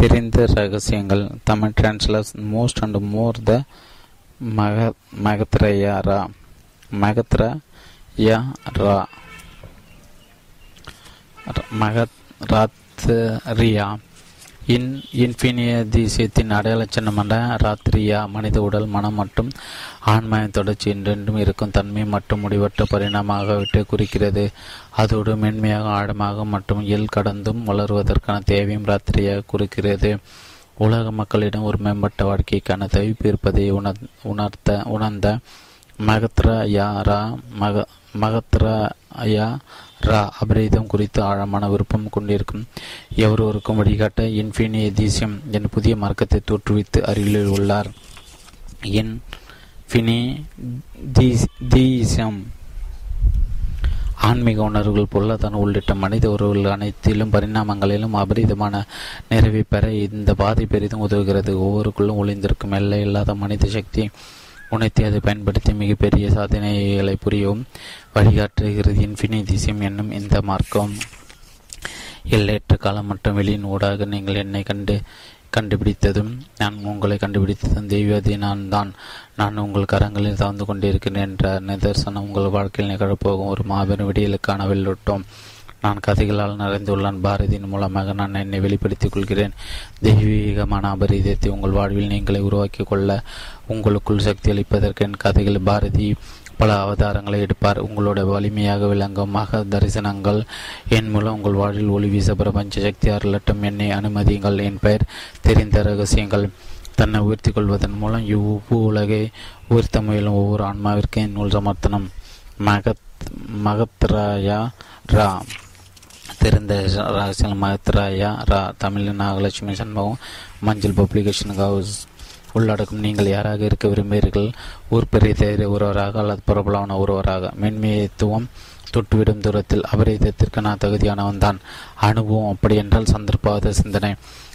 தெரிந்த ரகசியங்கள். Tamil translators most and more the மக மகத்ரயா ரா மகத்ர யா ரா. மகத் ராத்ரியா. இன் இன்ஃபினியதிசயத்தின் அடையாள சின்னமான ராத்திரியா மனித உடல் மனம் மற்றும் ஆன்மாவின் தொடர்ச்சி என்றென்றும் இருக்கும். தன்மை மற்றும் முடிவற்ற பரிணாமமாகவிட்டு குறிக்கிறது. அதோடு மென்மையாக ஆழமாக மற்றும் இயல் கடந்தும் வளருவதற்கான தேவையும் ராத்திரியாக குறிக்கிறது. உலக மக்களிடம் ஒரு மேம்பட்ட வாழ்க்கைக்கான தவிப்பு இருப்பதை உணர் உணர்த்த உணர்ந்த மகத்ரா ரா மக மகத்ரா யா ரா அபரீதம் குறித்து ஆழமான விருப்பம் கொண்டிருக்கும் எவரொருக்கும் வழிகாட்ட இன்ஃபினி எதிசியம் என் புதிய மார்க்கத்தை தோற்றுவித்து அருகில் உள்ளார். இன்ஃபினி ஆன்மீக உணர்வுகள் பொருளாதார உள்ளிட்ட மனித உறவுகள் அனைத்திலும் பரிணாமங்களிலும் அபரிதமான நிறைவை பெற இந்த பாதை பெரிதும் உதவுகிறது. ஒவ்வொருக்குள்ளும் ஒளிந்திருக்கும் எல்லை இல்லாத மனித சக்தி உணர்த்தி அதை பயன்படுத்தி மிகப்பெரிய சாதனைகளை புரியவும் வழிகாட்டுகிறது இன்ஃபினிதிசியம் என்னும் இந்த மார்க்கம். எல்லையற்ற காலம் மற்றும் வெளியின் ஊடாக நீங்கள் என்னை கண்டு கண்டுபிடித்ததும் நான் உங்களை கண்டுபிடித்ததும் தெய்வதி நான் தான். நான் உங்கள் கரங்களில் தவந்து கொண்டிருக்கிறேன் என்ற நிதர்சனம் உங்கள் வாழ்க்கையில் நிகழப்போகும். ஒரு மாபெரும் விடியலுக்கான வெள்ளோட்டம். நான் கதைகளால் நிறைந்துள்ளான் பாரதியின் மூலமாக நான் என்னை வெளிப்படுத்திக் கொள்கிறேன். தெய்வீகமான அபரீதத்தை உங்கள் வாழ்வில் நீங்களை உருவாக்கி கொள்ள உங்களுக்குள் சக்தி அளிப்பதற்கு என் கதைகள் பாரதி பல அவதாரங்களை எடுப்பார். உங்களோட வலிமையாக விளங்கும் மக தரிசனங்கள் என் மூலம் உங்கள் வாழ்வில் ஒளி வீச பிரபஞ்ச சக்தி அருளட்டும். என்னை அனுமதியுங்கள். என் பெயர் தெரிந்த ரகசியங்கள். தன்னை உயர்த்தி கொள்வதன் மூலம் இவ்வு உலகை உயர்த்த முயலும் ஒவ்வொரு ஆன்மாவிற்கும் என் நூல் சமர்த்தனம். மகத் மகத்ராயா ரா தெரிந்த ரகசியம் மகத்ராயா ரா தமிழ் நாகலட்சுமி சண்முகம் மஞ்சள் பப்ளிகேஷன் ஹவுஸ் உள்ளடக்கும் நீங்கள் யாராக இருக்க விரும்புகிறீர்கள்? ஊர் பெரிய தேர் ஒருவராக அல்லது பிரபலமான ஒருவராக? மென்மையத்துவம் தொட்டுவிடும் தூரத்தில் அபரீதத்திற்கு நான் தகுதியானவன் தான். அனுபவம் அப்படி என்றால் சந்தர்ப்பவாத சிந்தனை.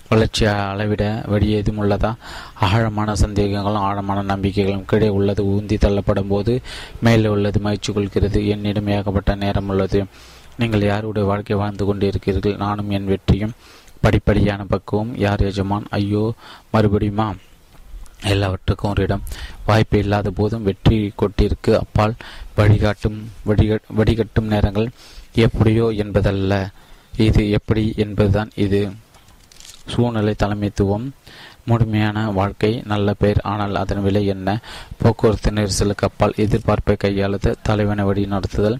வளர்ச்சியை அளவிட வழி எதுவும் உள்ளதா? ஆழமான சந்தேகங்களும் ஆழமான நம்பிக்கைகளும் கீழே உள்ளது. ஊந்தி தள்ளப்படும் போது மேலே உள்ளது மகிழ்ச்சி கொள்கிறது. என்னிடம் ஏகப்பட்ட நேரம் உள்ளது. நீங்கள் யாருடைய வாழ்க்கை வாழ்ந்து கொண்டிருக்கிறீர்கள்? நானும் என் வெற்றியும் படிப்படியான பக்குவம். யார் எஜமான்? ஐயோ மறுபடியுமா? எல்லாவற்றுக்கும் ஒரு இடம் வாய்ப்பு இல்லாத போதும் வெற்றி கொட்டிற்கு அப்பால் வழிகாட்டும் வடிக வடிகட்டும் நேரங்கள் எப்படியோ என்பதல்ல. இது எப்படி என்பதுதான் இது. சூழ்நிலை தலைமைத்துவம். முழுமையான வாழ்க்கை நல்ல பெயர் ஆனால் அதன் விலை என்ன? போக்குவரத்து நெரிசலுக்கு அப்பால் எதிர்பார்ப்பை கையாளுதல் தலைவனை வழி நடத்துதல்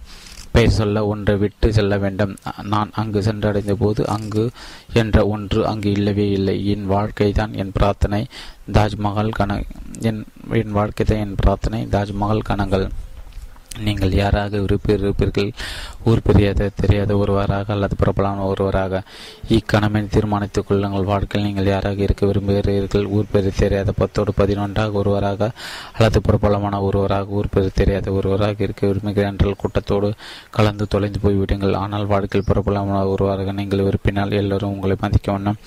பெயர் சொல்ல ஒன்றை விட்டு செல்ல வேண்டும். நான் அங்கு சென்றடைந்த போது அங்கு என்ற ஒன்று அங்கு இல்லவே இல்லை. என் வாழ்க்கை தான் என் பிரார்த்தனை. தாஜ்மஹால் கண என் என் வாழ்க்கை தான் என் பிரார்த்தனை. தாஜ்மஹால் கணங்கள் நீங்கள் யாராக இருப்பீர்கள்? ஊர் பெரியாத தெரியாத ஒருவராக அல்லது பிரபலமான ஒருவராக? இக்கணமே தீர்மானித்துக் கொள்ளுங்கள். வாழ்க்கையில் நீங்கள் யாராக இருக்க விரும்புகிறீர்கள்? ஊர் பெரிய தெரியாத பத்தோடு பதினொன்றாக ஒருவராக அல்லது பிரபலமான ஒருவராக? ஊர் பெரிய தெரியாத ஒருவராக இருக்க விரும்புகிறேன் என்றால் கூட்டத்தோடு கலந்து தொலைந்து போய்விடுங்கள். ஆனால் வாழ்க்கையில் பிரபலமான ஒருவராக நீங்கள் விரும்பினால் எல்லோரும் உங்களை மதிக்க வேண்டும்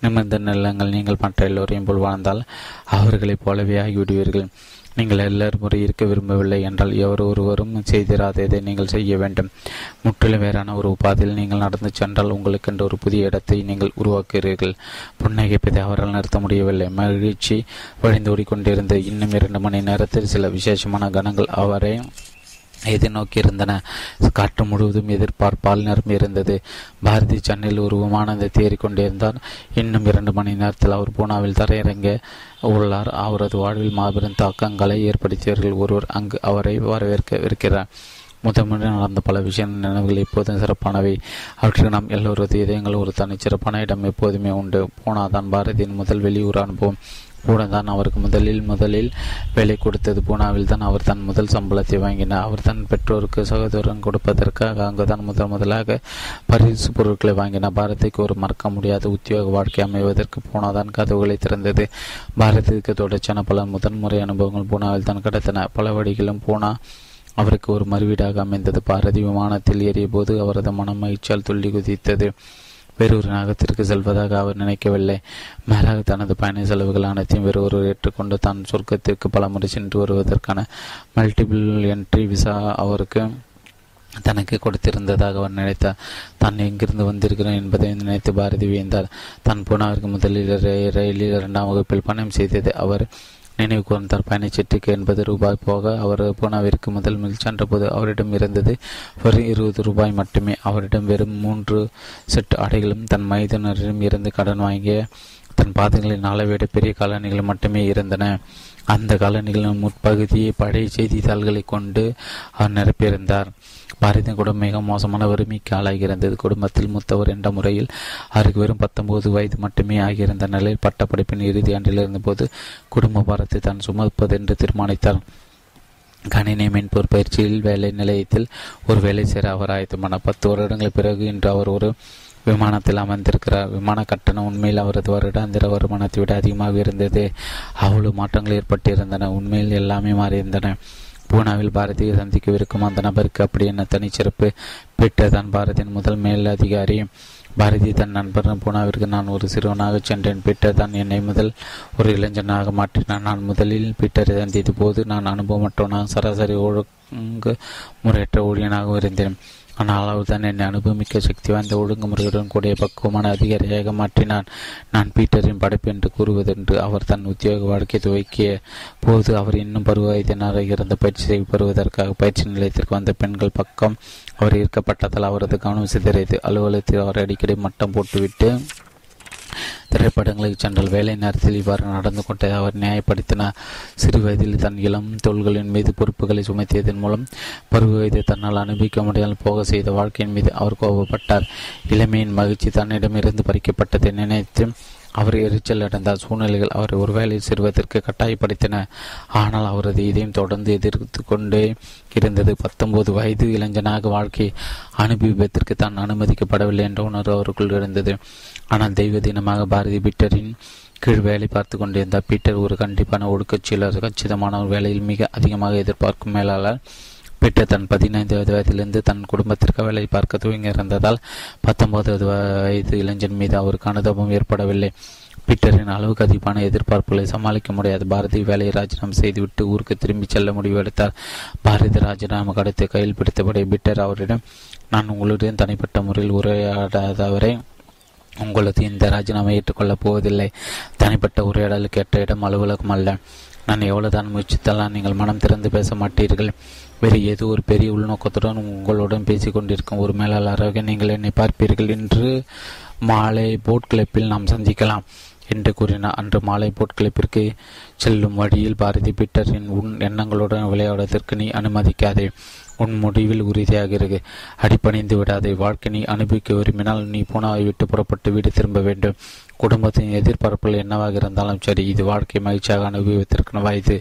நிமிர்ந்த நிலங்கள் நீங்கள் மற்ற எல்லோரையும் போல் வாழ்ந்தால் அவர்களைப் போலவே ஆகிவிடுவீர்கள். நீங்கள் எல்லார் முறை இருக்க விரும்பவில்லை என்றால் எவர் ஒருவரும் செய்திராததை நீங்கள் செய்ய வேண்டும். முற்றிலும் வேறான ஒரு உபாதையில் நீங்கள் நடந்து சென்றால் உங்களுக்கென்று ஒரு புதிய இடத்தை நீங்கள் உருவாக்குகிறீர்கள். புன்னகைப்பதை அவரால் நிறுத்த முடியவில்லை. மகிழ்ச்சி வழிந்தோடி கொண்டிருந்த இன்னும் இரண்டு மணி நேரத்தில் சில விசேஷமான கணங்கள் அவரை எதிர்நோக்கி இருந்தன? காற்று முழுவதும் எதிர்பார்ப்பால் நிரம்பி இருந்தது. பாரதி சென்னையில் ஒரு விமானத்தை தேறிக்கொண்டிருந்தார் இன்னும் இரண்டு மணி நேரத்தில் அவர் பூனாவில் தரையிறங்க உள்ளார். அவரது வாழ்வில் மாபெரும் தாக்கங்களை ஏற்படுத்தியவர்கள் ஒருவர் அங்கு அவரை வரவேற்க இருக்கிறார் முதன் நடந்த பல விஷயங்கள் நினைவுகள் எப்போதும் சிறப்பானவை. அவற்றுக்கு நாம் எல்லோரது இதயங்கள் ஒரு தனிச்சிறப்பான இடம் எப்போதுமே உண்டு. பூனாதான் பாரதியின் முதல் வெளியூர் அனுபவம். கூட தான் அவருக்கு முதலில் முதலில் வேலை கொடுத்தது. பூனாவில் தான் அவர் தன் முதல் சம்பளத்தை வாங்கினார். அவர் தன் பெற்றோருக்கு சகோதரன் கொடுப்பதற்காக அங்குதான் முதல் முதலாக பரிசு பொருட்களை வாங்கினார். பாரதிக்கு ஒரு மறக்க முடியாத உத்தியோக வாழ்க்கை அமைவதற்கு பூனா தான் கதவுகளை திறந்தது. பாரதிக்கு தொடர்ச்சியான பல முதன்முறை அனுபவங்கள் பூனாவில் தான் கிடைத்தன பல வழிகளும் பூனா அவருக்கு ஒரு மறுவீடாக அமைந்தது. பாரதி விமானத்தில் ஏறிய போது அவரது மனம் மகிழ்ச்சியால் துள்ளி குதித்தது. வேறொரு நகரத்திற்கு செல்வதாக அவர் நினைக்கவில்லை. மேலாக தனது பயண செலவுகள் அனைத்தையும் வேறொரு ஏற்றுக்கொண்டு தான் சொர்க்கத்திற்கு பலமுறை சென்று வருவதற்கான மல்டிபிள் என்ட்ரி விசா அவருக்கு தனக்கு கொடுத்திருந்ததாக அவர் நினைத்தார். தான் எங்கிருந்து வந்திருக்கிறேன் என்பதை நினைத்து பாரதி வியந்தார். தான் பூனாவிற்கு முதலில் ரயிலில் இரண்டாம் வகுப்பில் பணம் செய்தது அவர் நினைவு கூர்ந்தார் பயணச்சீட்டுக்கு எண்பது ரூபாய் போக அவர் பூனாவிற்கு முதல் மில் சென்றபோது அவரிடம் இருந்தது. வெறும் இருபது ரூபாய் மட்டுமே. அவரிடம் வெறும் மூன்று செட் ஆடைகளும் தன் மைதனரிடம் இருந்து கடன் வாங்கிய தன் பாதங்களின் அளவிட பெரிய காலணிகள் மட்டுமே இருந்தன. அந்த காலணிகளின் முற்பகுதியை பழைய செய்தித்தாள்களை கொண்டு அவர் நிரப்பியிருந்தார். பாரதியின் குடும்பம் மிக மோசமான வறுமைக்கு ஆளாகியிருந்தது. குடும்பத்தில் மூத்தவர் என்ற முறையில் அவருக்கு வெறும் பத்தொன்பது வயது மட்டுமே ஆகியிருந்த நிலையில் பட்டப்படிப்பின் இறுதி ஆண்டில் இருந்தபோது குடும்ப பாரத்தை தான் சுமப்பது என்று தீர்மானித்தார். கணினி மென்பொருள் பயிற்சியில் வேலை நிலையத்தில் ஒரு வேலை சேர அவர் ஆயத்தமான பத்து வருடங்கள் பிறகு இன்று அவர் ஒரு விமானத்தில் அமர்ந்திருக்கிறார். விமான கட்டணம் உண்மையில் அவரது வருடாந்திர வருமானத்தை விட அதிகமாக இருந்தது. அவ்வளவு மாற்றங்கள் ஏற்பட்டிருந்தன. உண்மையில் எல்லாமே மாறியிருந்தன. பூனாவில் பாரதியை சந்திக்கவிருக்கும் அந்த நபருக்கு அப்படி என்ன தனிச்சிறப்பு பீட்டர் தான் பாரதியின் முதல் மேல் அதிகாரி. பாரதி தன் நண்பர் பூனாவிற்கு நான் ஒரு சிறுவனாக சென்றேன். பீட்டர் தான் என்னை முதல் ஒரு இளைஞனாக மாற்றினான். நான் முதலில் பீட்டரை சந்தித்த போது நான் அனுபவமற்றவனாக சராசரி ஒழுங்கு முறையற்ற ஊழியனாகவும் இருந்தேன். ஆனால் அவர்தான் என்னை அனுபவமிக்க சக்தி வாய்ந்த ஒழுங்குமுறையுடன் கூடிய பக்குவமான அதிகாரியாக மாற்றினான். நான் பீட்டரின் படைப்பு என்று கூறுவதென்று அவர் தன் உத்தியோக வாழ்க்கை துவக்கிய போது அவர் இன்னும் பருவ வயதினராக இருந்த பயிற்சி பெறுவதற்காக பயிற்சி நிலையத்திற்கு வந்த பெண்கள் பக்கம் அவர் ஈர்க்கப்பட்டதால் அவரது கவனம் சிதறியது. அலுவலகத்தில் அவர் அடிக்கடி மட்டம் போட்டுவிட்டு திரைப்படங்களுக்கு சென்றால் வேலை நேரத்தில் இவ்வாறு நடந்து கொண்டே அவர் நியாயப்படுத்தினார் சிறு வயதில் தன் இளம் தோள்களின் மீது பொறுப்புகளை சுமத்தியதன் மூலம் பருவ வயதை தன்னால் அனுபவிக்க முடியாமல் போக செய்த வாழ்க்கையின் மீது அவர் கோபப்பட்டார். இளமையின் மகிழ்ச்சி தன்னிடமிருந்து பறிக்கப்பட்டதை நினைத்து அவர் எரிச்சல் அடைந்தார். சூழ்நிலைகள் அவரை ஒருவேளை சிறுவதற்கு கட்டாயப்படுத்தின. ஆனால் அவரது இதையும் தொடர்ந்து எதிர்த்து கொண்டே இருந்தது. பத்தொன்பது வயது இளைஞனாக வாழ்க்கை அனுபவிப்பதற்கு தான் அனுமதிக்கப்படவில்லை என்ற உணர்வு அவருக்குள் இருந்தது. ஆனால் தெய்வ தினமாக பாரதி பீட்டரின் கீழ் வேலை பார்த்து கொண்டிருந்தார். பீட்டர் ஒரு கண்டிப்பான ஒடுக்கச்சியலர் கச்சிதமான ஒரு வேலையில் மிக அதிகமாக எதிர்பார்க்கும் மேலாளர். பீட்டர் தன் பதினைந்து வயதிலிருந்து தன் குடும்பத்திற்கு வேலை பார்க்க துவங்கி இருந்ததால் பத்தொன்பது வயது இளைஞன் மீது அவருக்கு அனுதாபம் ஏற்படவில்லை. பீட்டரின் அளவுக்கு அதிகமான எதிர்பார்ப்புகளை சமாளிக்க முடியாது. பாரதி வேலையை ராஜினாமா செய்துவிட்டு ஊருக்கு திரும்பி செல்ல முடிவெடுத்தார் பாரதி ராஜினாமா கடத்தை கையில் பிடித்தபடி பீட்டர் அவரிடம் நான் உங்களுடன் தனிப்பட்ட முறையில் உரையாடாதவரை உங்களது இந்த ராஜினாமை ஏற்றுக்கொள்ளப் போவதில்லை. தனிப்பட்ட உரையாடலுக்கு ஏற்ற இடம் அலுவலகம் அல்ல. நான் எவ்வளவுதான் முயற்சித்தாலும் நீங்கள் மனம் திறந்து பேச மாட்டீர்கள். வேறு ஏதோ ஒரு பெரிய உள்நோக்கத்துடன் உங்களுடன் பேசிக் கொண்டிருக்கும் ஒரு மேலாளராக நீங்கள் என்னை பார்ப்பீர்கள் என்று மாலை போட் கிளப்பில் நாம் சந்திக்கலாம் என்று கூறினார். அன்று மாலை போட் கிளப்பிற்கு செல்லும் வழியில் பாரதி பீட்டரின் உன் எண்ணங்களுடன் விளையாடுவதற்கு நீ அனுமதிக்காதே. உன் முடிவில் உறுதியாகிறது அடிப்பணிந்து விடாதே. வாழ்க்கை நீ அனுபவிக்க விரும்பினால் நீ பூனாவை விட்டு புறப்பட்டு வீடு திரும்ப வேண்டும். குடும்பத்தின் எதிர்பார்ப்புகள் என்னவாக இருந்தாலும் சரி இது வாழ்க்கை மகிழ்ச்சியாக அனுபவித்திருக்கிற வயது.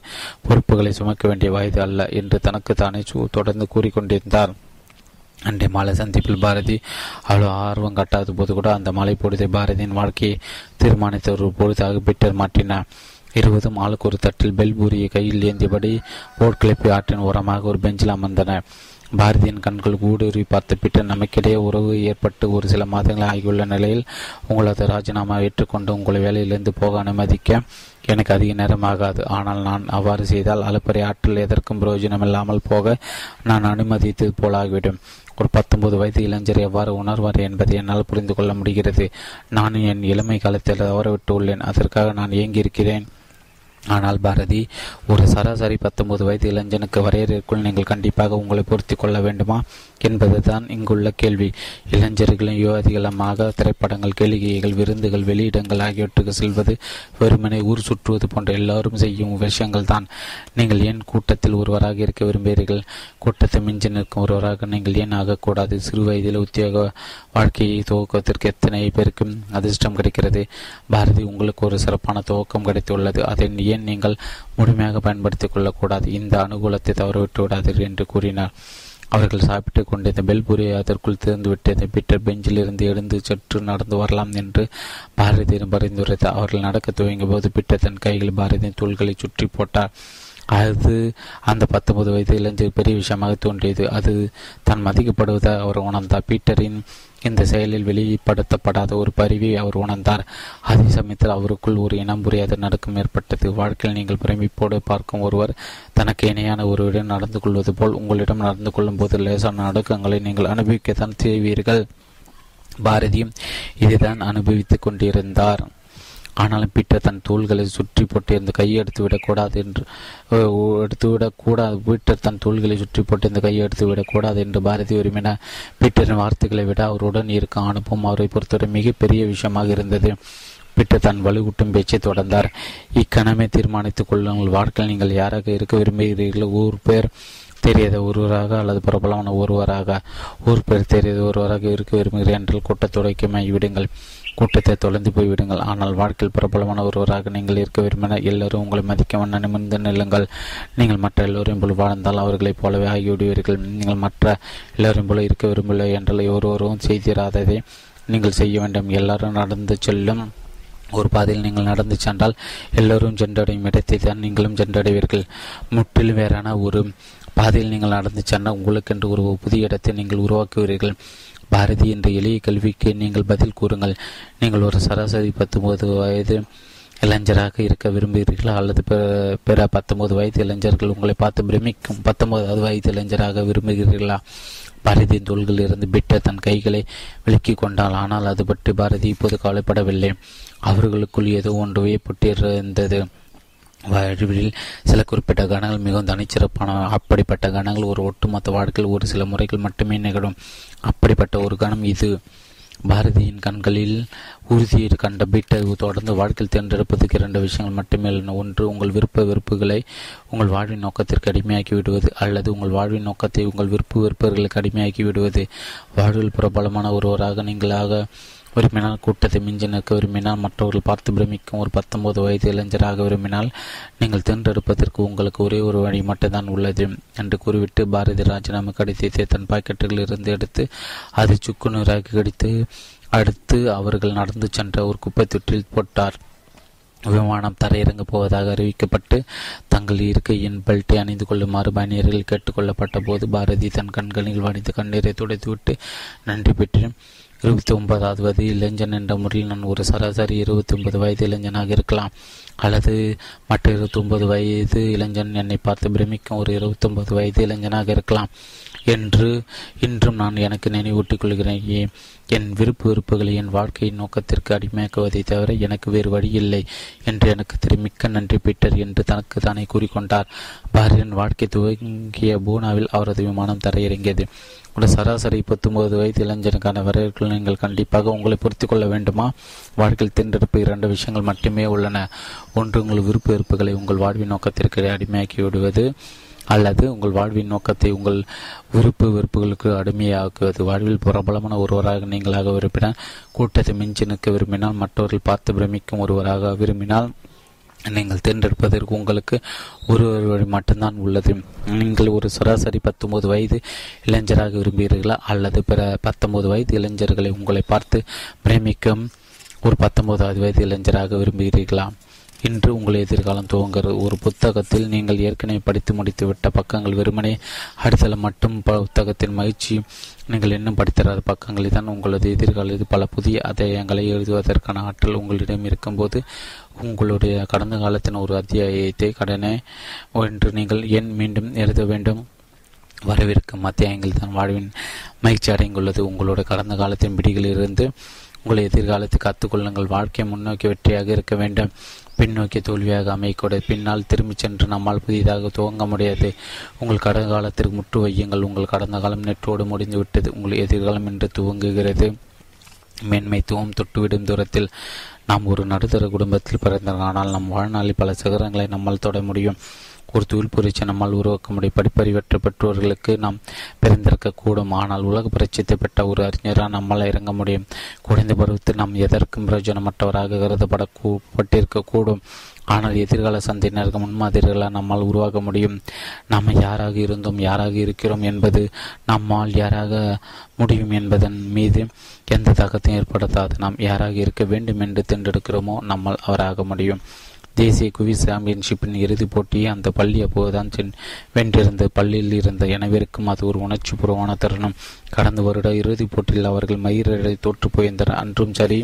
பொறுப்புகளை சுமக்க வேண்டிய வயது அல்ல என்று தனக்கு தானே தொடர்ந்து கூறிக்கொண்டிருந்தார். அன்றைய மாலை சந்திப்பில் பாரதி அவ்வளோ ஆர்வம் காட்டாத போது கூட அந்த மலை பொழுதை பாரதியின் வாழ்க்கையை தீர்மானித்த ஒரு பொழுதாக பிட்டர் மாற்றினார். இருவதும் ஆளுக்கு ஒரு தட்டில் பெல்பூரியை கையில் ஏந்தியபடி ஓட்கிழப்பி ஆற்றின் ஓரமாக ஒரு பெஞ்சில் அமர்ந்தன. பாரதியின் கண்கள் ஊடுருவி பார்த்த நமக்கிடையே உறவு ஏற்பட்டு ஒரு சில மாதங்கள் ஆகியுள்ள நிலையில் உங்களது ராஜினாமா ஏற்றுக்கொண்டு உங்களை வேலையிலிருந்து போக அனுமதிக்க எனக்கு அதிக நேரம் ஆகாது. ஆனால் நான் அவ்வாறு செய்தால் அலுப்பறை ஆற்றல் எதற்கும் பிரயோஜனம் இல்லாமல் போக நான் அனுமதித்தது போலாகிவிடும். ஒரு பத்தொன்பது வயது இளைஞர் எவ்வாறு உணர்வார் என்பதை என்னால் புரிந்து கொள்ள முடிகிறது. நான் என் இளமை காலத்தில் தவறவிட்டு உள்ளேன் அதற்காக நான் இயங்கியிருக்கிறேன் ஆனால் பாரதி ஒரு சராசரி பத்தொன்பது வயது இளைஞனுக்கு வரையறைக்குள் நீங்கள் கண்டிப்பாக உங்களை பொருத்தி கொள்ள வேண்டுமா? என்பதுதான் இங்குள்ள கேள்வி. இளைஞர்களின் யுவதிகளமாக திரைப்படங்கள் கேளிகைகள் விருந்துகள் வெளியிடங்கள் ஆகியவற்றுக்கு செல்வது வெறுமனை ஊர் சுற்றுவது போன்ற எல்லாரும் செய்யும் விஷயங்கள் தான் நீங்கள் ஏன் கூட்டத்தில் ஒருவராக இருக்க விரும்புகிறீர்கள்? கூட்டத்தை மிஞ்சி நிற்கும் ஒருவராக நீங்கள் ஏன் ஆகக்கூடாது? சிறு வயதில் உத்தியோக வாழ்க்கையை துவக்கத்திற்கு எத்தனை பேருக்கும் அதிர்ஷ்டம் கிடைக்கிறது? பாரதி உங்களுக்கு ஒரு சிறப்பான துவக்கம் கிடைத்துள்ளது. அதை ஏன் நீங்கள் முழுமையாக பயன்படுத்திக் கொள்ளக்கூடாது? இந்த அனுகூலத்தை தவறவிட்டு விடாதீர்கள் என்று கூறினார். அவர்கள் சாப்பிட்டு கொண்டிருந்த பெல்புரி அதற்குள் திறந்து விட்டது. பீட்டர் பெஞ்சில் இருந்து எழுந்து சற்று நடந்து வரலாம் என்று பாரதியிடம் பரிந்துரைத்தார் அவர்கள் நடக்க துவங்கிய போது பீட்டர் தன் கையில் பாரதியின் தூள்களை சுற்றி போட்டார். அது அந்த பத்தொன்பது வயது இளைஞர் பெரிய விஷயமாக தோன்றியது. அது தான் மதிக்கப்படுவதாக அவர் உணர்ந்தார். பீட்டரின் இந்த செயலில் வெளிப்படுத்தப்படாத ஒரு பரிவை அவர் உணர்ந்தார். அதே சமயத்தில் அவருக்குள் ஒரு இனம் புரியாத நடுக்கம் ஏற்பட்டது. வாழ்க்கையில் நீங்கள் பிரமிப்போடு பார்க்கும் ஒருவர் தனக்கு இணையான ஒருவரிடம் நடந்து கொள்வது போல் உங்களிடம் நடந்து கொள்ளும் போது லேசான நடுக்கங்களை நீங்கள் அனுபவிக்கத்தான் செய்வீர்கள். பாரதியும் இதுதான் அனுபவித்துக் கொண்டிருந்தார். ஆனாலும் பீட்டர் தன் தோள்களை சுற்றி போட்டிருந்த கையை எடுத்து விடக்கூடாது என்று எடுத்து விடக்கூடாது. பீட்டர் தன் தோள்களை சுற்றி போட்டிருந்த கையை எடுத்து விடக்கூடாது என்று பாரதி விரும்பினார் பீட்டரின் வார்த்தைகளை விட அவருடன் இருக்க அனுப்பும். அவரை பொறுத்தவரை மிகப்பெரிய விஷயமாக இருந்தது. பீட்டர் தன் வலுவூட்டும் பேச்சை தொடர்ந்தார். இக்கணமே தீர்மானித்துக் கொள்ளுங்கள். வாழ்க்கையில் நீங்கள் யாராக இருக்க விரும்புகிறீர்களோ ஊர் பேர் தெரியாத ஒருவராக அல்லது பிரபலமான ஒருவராக ஊர் பேர் தெரியாத ஒருவராக இருக்க விரும்புகிறேன் என்றால் கூட்டத்தொடைக்குமை விடுங்கள் கூட்டத்தை தொலைந்து போய்விடுங்கள். ஆனால் வாழ்க்கையில் பிரபலமான ஒருவராக நீங்கள் இருக்க விரும்பினால் எல்லோரும் உங்களை மதிக்க நிமிர்ந்து நில்லுங்கள். நீங்கள் மற்ற எல்லோரையும் போல் வாழ்ந்தால் அவர்களைப் போலவே ஆகிவிடுவீர்கள். நீங்கள் மற்ற எல்லோரையும் போல இருக்க விரும்பவில்லை என்றால் ஒருவரும் செய்திராததை நீங்கள் செய்ய வேண்டும். எல்லாரும் நடந்து செல்லும் ஒரு பாதையில் நீங்கள் நடந்து சென்றால் எல்லோரும் சென்றடையும் இடத்தை தான் நீங்களும் சென்றடைவீர்கள். முற்றிலும் வேறான ஒரு பாதையில் நீங்கள் நடந்து சென்றால் உங்களுக்கென்று ஒரு புதிய இடத்தை நீங்கள் உருவாக்குவீர்கள். பாரதி என்ற எளிய கல்விக்கு நீங்கள் பதில் கூறுங்கள். நீங்கள் ஒரு சராசரி பத்தொன்பது வயது இளைஞராக இருக்க விரும்புகிறீர்களா? அல்லது பிற பத்தொன்பது வயது இளைஞர்கள் உங்களை பார்த்து பிரமிக்கும் பத்தொன்பதாவது வயது இளைஞராக விரும்புகிறீர்களா? பாரதியின் தோள்களில் இருந்து பிட்ட தன் கைகளை விலக்கி கொண்டால் ஆனால் அது பற்றி பாரதி இப்போது கவலைப்படவில்லை. அவர்களுக்குள் ஏதோ ஒன்று வியப்பட்டிருந்தது. வாழ்வில் சில குறிப்பிட்ட கணங்கள் மிகவும் தனிச்சிறப்பான அப்படிப்பட்ட கணங்கள் ஒரு ஒட்டுமொத்த வாழ்க்கையில் ஒரு சில முறைகள் மட்டுமே நிகழும். அப்படிப்பட்ட ஒரு கணம் இது. பாரதியின் கண்களில் உறுதியை கண்ட பீட்டை தொடர்ந்து வாழ்க்கையில் தேர்ந்தெடுப்பதற்கு இரண்டு விஷயங்கள் மட்டுமே உள்ளன. ஒன்று உங்கள் விருப்ப வெறுப்புகளை உங்கள் வாழ்வின் நோக்கத்திற்கு அடிமையாக்கி விடுவது அல்லது உங்கள் வாழ்வின் நோக்கத்தை உங்கள் விருப்பு வெறுப்பர்களுக்கு அடிமையாக்கி விடுவது. வாழ்வில் பிரபலமான ஒருவராக நீங்களாக விரும்பினால் கூட்டத்தை மிஞ்சி நிற்க விரும்பினால் மற்றவர்கள் பார்த்து பிரமிக்கும் ஒரு பத்தொன்பது வயது இளைஞராக விரும்பினால் நீங்கள் தேர்ந்தெடுப்பதற்கு உங்களுக்கு ஒரே ஒரு வழி மட்டும்தான் உள்ளது என்று கூறிவிட்டு பாரதி ராஜினாமா கடிதத்தை தன் பாக்கெட்டுகளில் இருந்து எடுத்து அதை சுக்கு நூறாக்கி கடித்து அடுத்து அவர்கள் நடந்து சென்ற ஒரு குப்பை தொற்றில் போட்டார். விமானம் தரையிறங்க போவதாக அறிவிக்கப்பட்டு தங்கள் இருக்கையின் பெல்ட்டை அணிந்து கொள்ளுமாறு பயணியர்கள் கேட்டுக்கொள்ளப்பட்ட போது பாரதி தன் கண்களில் வடித்து கண்ணீரை துடைத்துவிட்டு நன்றி பெற்று இருபத்தி ஒன்பதாவது வயது இளைஞன் என்ற முறையில் நான் ஒரு சராசரி இருபத்தி ஒன்பது வயது இளைஞனாக இருக்கலாம். அல்லது மற்ற இருபத்தி ஒன்பது வயது இளைஞன் என்னை பார்த்து பிரமிக்கும் ஒரு இருபத்தி ஒன்பது வயது இளைஞனாக இருக்கலாம். என்று இன்றும் நான் எனக்கு நினைவூட்டிக் கொள்கிறேன் என் விருப்பு விருப்புகளை என் வாழ்க்கையின் நோக்கத்திற்கு அடிமையாக்குவதை தவிர எனக்கு வேறு வழி இல்லை என்று எனக்கு மிக்க நன்றி பீட்டர் என்று தனக்கு தானே கூறிக்கொண்டார். பாரியன் வாழ்க்கை துவங்கிய பூனாவில் அவரது விமானம் தரையிறங்கியது. ஒரு சராசரி பத்தொன்பது வயது இளைஞனுக்கான வரவேற்கள் நீங்கள் கண்டிப்பாக உங்களை பொறுத்து கொள்ள வேண்டுமா? வாழ்க்கையில் தேர்ந்தெடுப்பு இரண்டு விஷயங்கள் மட்டுமே உள்ளன. ஒன்று உங்கள் விருப்ப வெறுப்புகளை உங்கள் வாழ்வின் நோக்கத்திற்கு அடிமையாக்கி விடுவது. அல்லது உங்கள் வாழ்வின் நோக்கத்தை உங்கள் விருப்பு வெறுப்புகளுக்கு அடிமையாக்குவது. வாழ்வில் பிரபலமான ஒருவராக நீங்களாக விரும்பினால் கூட்டத்தை மிஞ்சி நிற்க விரும்பினால் மற்றவர்கள் பார்த்து பிரமிக்கும் ஒருவராக விரும்பினால் நீங்கள் தேர்ந்தெடுப்பதற்கு உங்களுக்கு ஒரு ஒரு வழி மட்டும்தான் உள்ளது. நீங்கள் ஒரு சராசரி பத்தொன்பது வயது இளைஞராக விரும்புகிறீர்களா? அல்லது பிற பத்தொன்பது வயது இளைஞர்களை உங்களை பார்த்து பிரமிக்கும் ஒரு பத்தொன்பதாவது வயது இளைஞராக விரும்புகிறீர்களா? இன்று உங்கள் எதிர்காலம் துவங்குகிறது. ஒரு புத்தகத்தில் நீங்கள் ஏற்கனவே படித்து முடித்துவிட்ட பக்கங்கள் வெறுமனே அடித்தளம் மட்டும் புத்தகத்தின் மகிழ்ச்சி நீங்கள் இன்னும் படித்தராத பக்கங்களில் தான் உங்களது எதிர்காலத்தில் பல புதிய அத்தியாயங்களை எழுதுவதற்கான ஆற்றல் உங்களிடம் இருக்கும்போது உங்களுடைய கடந்த காலத்தின் ஒரு அத்தியாயத்தை கடனே என்று நீங்கள் ஏன் மீண்டும் எழுத வேண்டும்? வரவிருக்கும் அத்தியாயங்கள் தான் வாழ்வின் மகிழ்ச்சி அடைந்துள்ளது. உங்களுடைய கடந்த காலத்தின் பிடிகளிலிருந்து உங்களை எதிர்காலத்தை கற்றுக்கொள்ளுங்கள் வாழ்க்கை முன்னோக்கி வெற்றியாக இருக்க வேண்டும். பின்னோக்கிய தோல்வியாக அமையக்கூடாது பின்னால் திரும்பிச் சென்று நம்மால் புதிதாக துவங்க முடியாது. உங்கள் கடந்த காலத்திற்கு முற்று வையுங்கள். உங்கள் கடந்த காலம் நெற்றோடு முடிந்துவிட்டது. உங்கள் எதிர்காலம் என்று துவங்குகிறது. மேன்மைத்துவம் தொட்டுவிடும் தூரத்தில் நாம் ஒரு நடுத்தர குடும்பத்தில் பிறந்தோம் ஆனால் நம் வாழ்நாளில் பல சிகரங்களை நம்மால் தொட முடியும். ஒரு தொழில் புரட்சி நம்மால் உருவாக்க முடியும். படிப்பறிவற்ற பெற்றோர்களுக்கு நாம் பிறந்திருக்க கூடும். ஆனால் உலக பரிச்சயத்தை பெற்ற ஒரு அறிஞராக நம்மால் இறங்க முடியும். குறைந்த பருவத்தில் நாம் எதற்கும் பிரயோஜனமற்றவராக கருதப்படப்பட்டிருக்க கூடும் ஆனால் எதிர்கால சந்தையினருக்கு முன்மாதிரிகளாக நம்மால் உருவாக்க முடியும். நாம் யாராக இருந்தோம் யாராக இருக்கிறோம் என்பது நம்மால் யாராக முடியும் என்பதன் மீது எந்த தாக்கத்தையும் ஏற்படுத்தாது. நாம் யாராக இருக்க வேண்டும் என்று தேர்ந்தெடுக்கிறோமோ நம்மால் அவராக முடியும். தேசிய குவிஸ் சாம்பியன்ஷிப்பின் இறுதிப் போட்டியை அந்த பள்ளி அப்போதுதான் வென்றிருந்த பள்ளியில் இருந்த எனவிற்கும் அது ஒரு உணர்ச்சிபூர்வமான தருணம். கடந்த வருட இறுதிப் போட்டியில் அவர்கள் மயிரை தோற்று போயிருந்தனர். அன்றும் சரி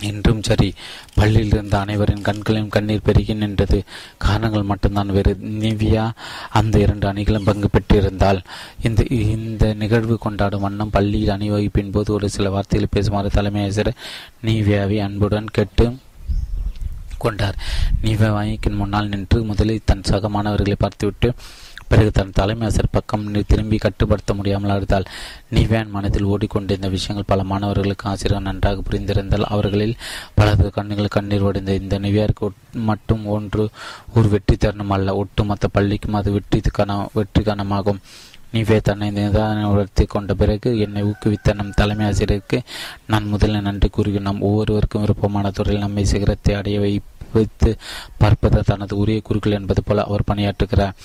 இன்றும் சரி பள்ளியில் இருந்த அனைவரின் கண்களையும் கண்ணீர் பெருகி நின்றது. காரணங்கள் மட்டும்தான் வேறு. நிவியா அந்த இரண்டு அணிகளும் பங்கு பெற்றிருந்தால் இந்த இந்த நிகழ்வு கொண்டாடும் வண்ணம் பள்ளியில் அணிவகுப்பின் போது ஒரு சில வார்த்தையில் பேசுமாறு தலைமை ஆசிரியர் நீவியாவை அன்புடன் கேட்டு கொண்டார். நீவா வாங்கிக்கு முன்னால் நின்று முதலில் தன் சக மாணவர்களை பார்த்துவிட்டு பிறகு தன் தலைமை பக்கம் திரும்பி கட்டுப்படுத்த முடியாமல் அழுதாள். நீவேன் மனதில் ஓடிக்கொண்டிருந்த விஷயங்கள் பல மாணவர்களுக்கு ஆசிரியர் நன்றாக புரிந்திருந்தால் அவர்களில் பலது கண்ணுகள் கண்ணீர் வடிந்த இந்த நிவியாருக்கு மட்டும் ஒன்று ஒரு வெற்றி தருணம் அல்ல. ஒட்டுமொத்த பள்ளிக்கும் அது வெற்றி கன வெற்றி கனமாகும் நீவே தன்னை நிதானப்படுத்தி கொண்ட பிறகு என்னை ஊக்குவித்த நம் தலைமை ஆசிரியருக்கு நான் முதலில் நன்றி கூறுகிறேன். நம் ஒவ்வொருவருக்கும் விருப்பமான துறையில் நம்மை சிகரத்தை அடைய வைத்து பார்ப்பது தனது உரிய குறுக்கள் என்பது போல அவர் பணியாற்றுகிறார்.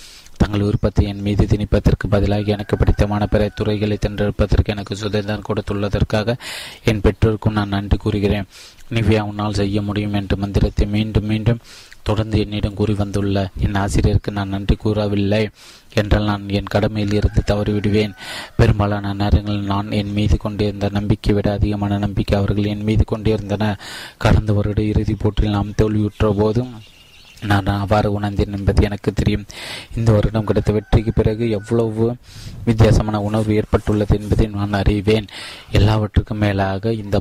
தங்கள் விருப்பத்தை என் மீது திணிப்பதற்கு பதிலாக எனக்கு பிடித்தமான பிற துறைகளை தென்றெடுப்பதற்கு எனக்கு சுதந்திரம் கொடுத்துள்ளதற்காக என் பெற்றோருக்கும் நான் நன்றி கூறுகிறேன். நிவ்யா உன்னால் செய்ய முடியும் என்ற மந்திரத்தை மீண்டும் மீண்டும் தொடர்ந்து என்னிடம் கூறி வந்துள்ள என் ஆசிரியருக்கு நான் நன்றி கூறவில்லை என்றால் நான் என் கடமையில் இருந்து தவறிவிடுவேன். பெரும்பாலான நேரங்களில் நான் என் மீது கொண்டிருந்த நம்பிக்கை விட அதிகமான நம்பிக்கை அவர்கள் என் மீது கொண்டிருந்தன. கடந்த வருட இறுதிப் போட்டியில் நாம் தோல்வியுற்ற போதும் நான் அவ்வாறு உணர்ந்தேன் என்பது எனக்கு தெரியும். இந்த வருடம் கிடைத்த வெற்றிக்கு பிறகு எவ்வளவு வித்தியாசமான உணர்வு ஏற்பட்டுள்ளது என்பதை நான் அறிவேன். எல்லாவற்றுக்கும் மேலாக இந்த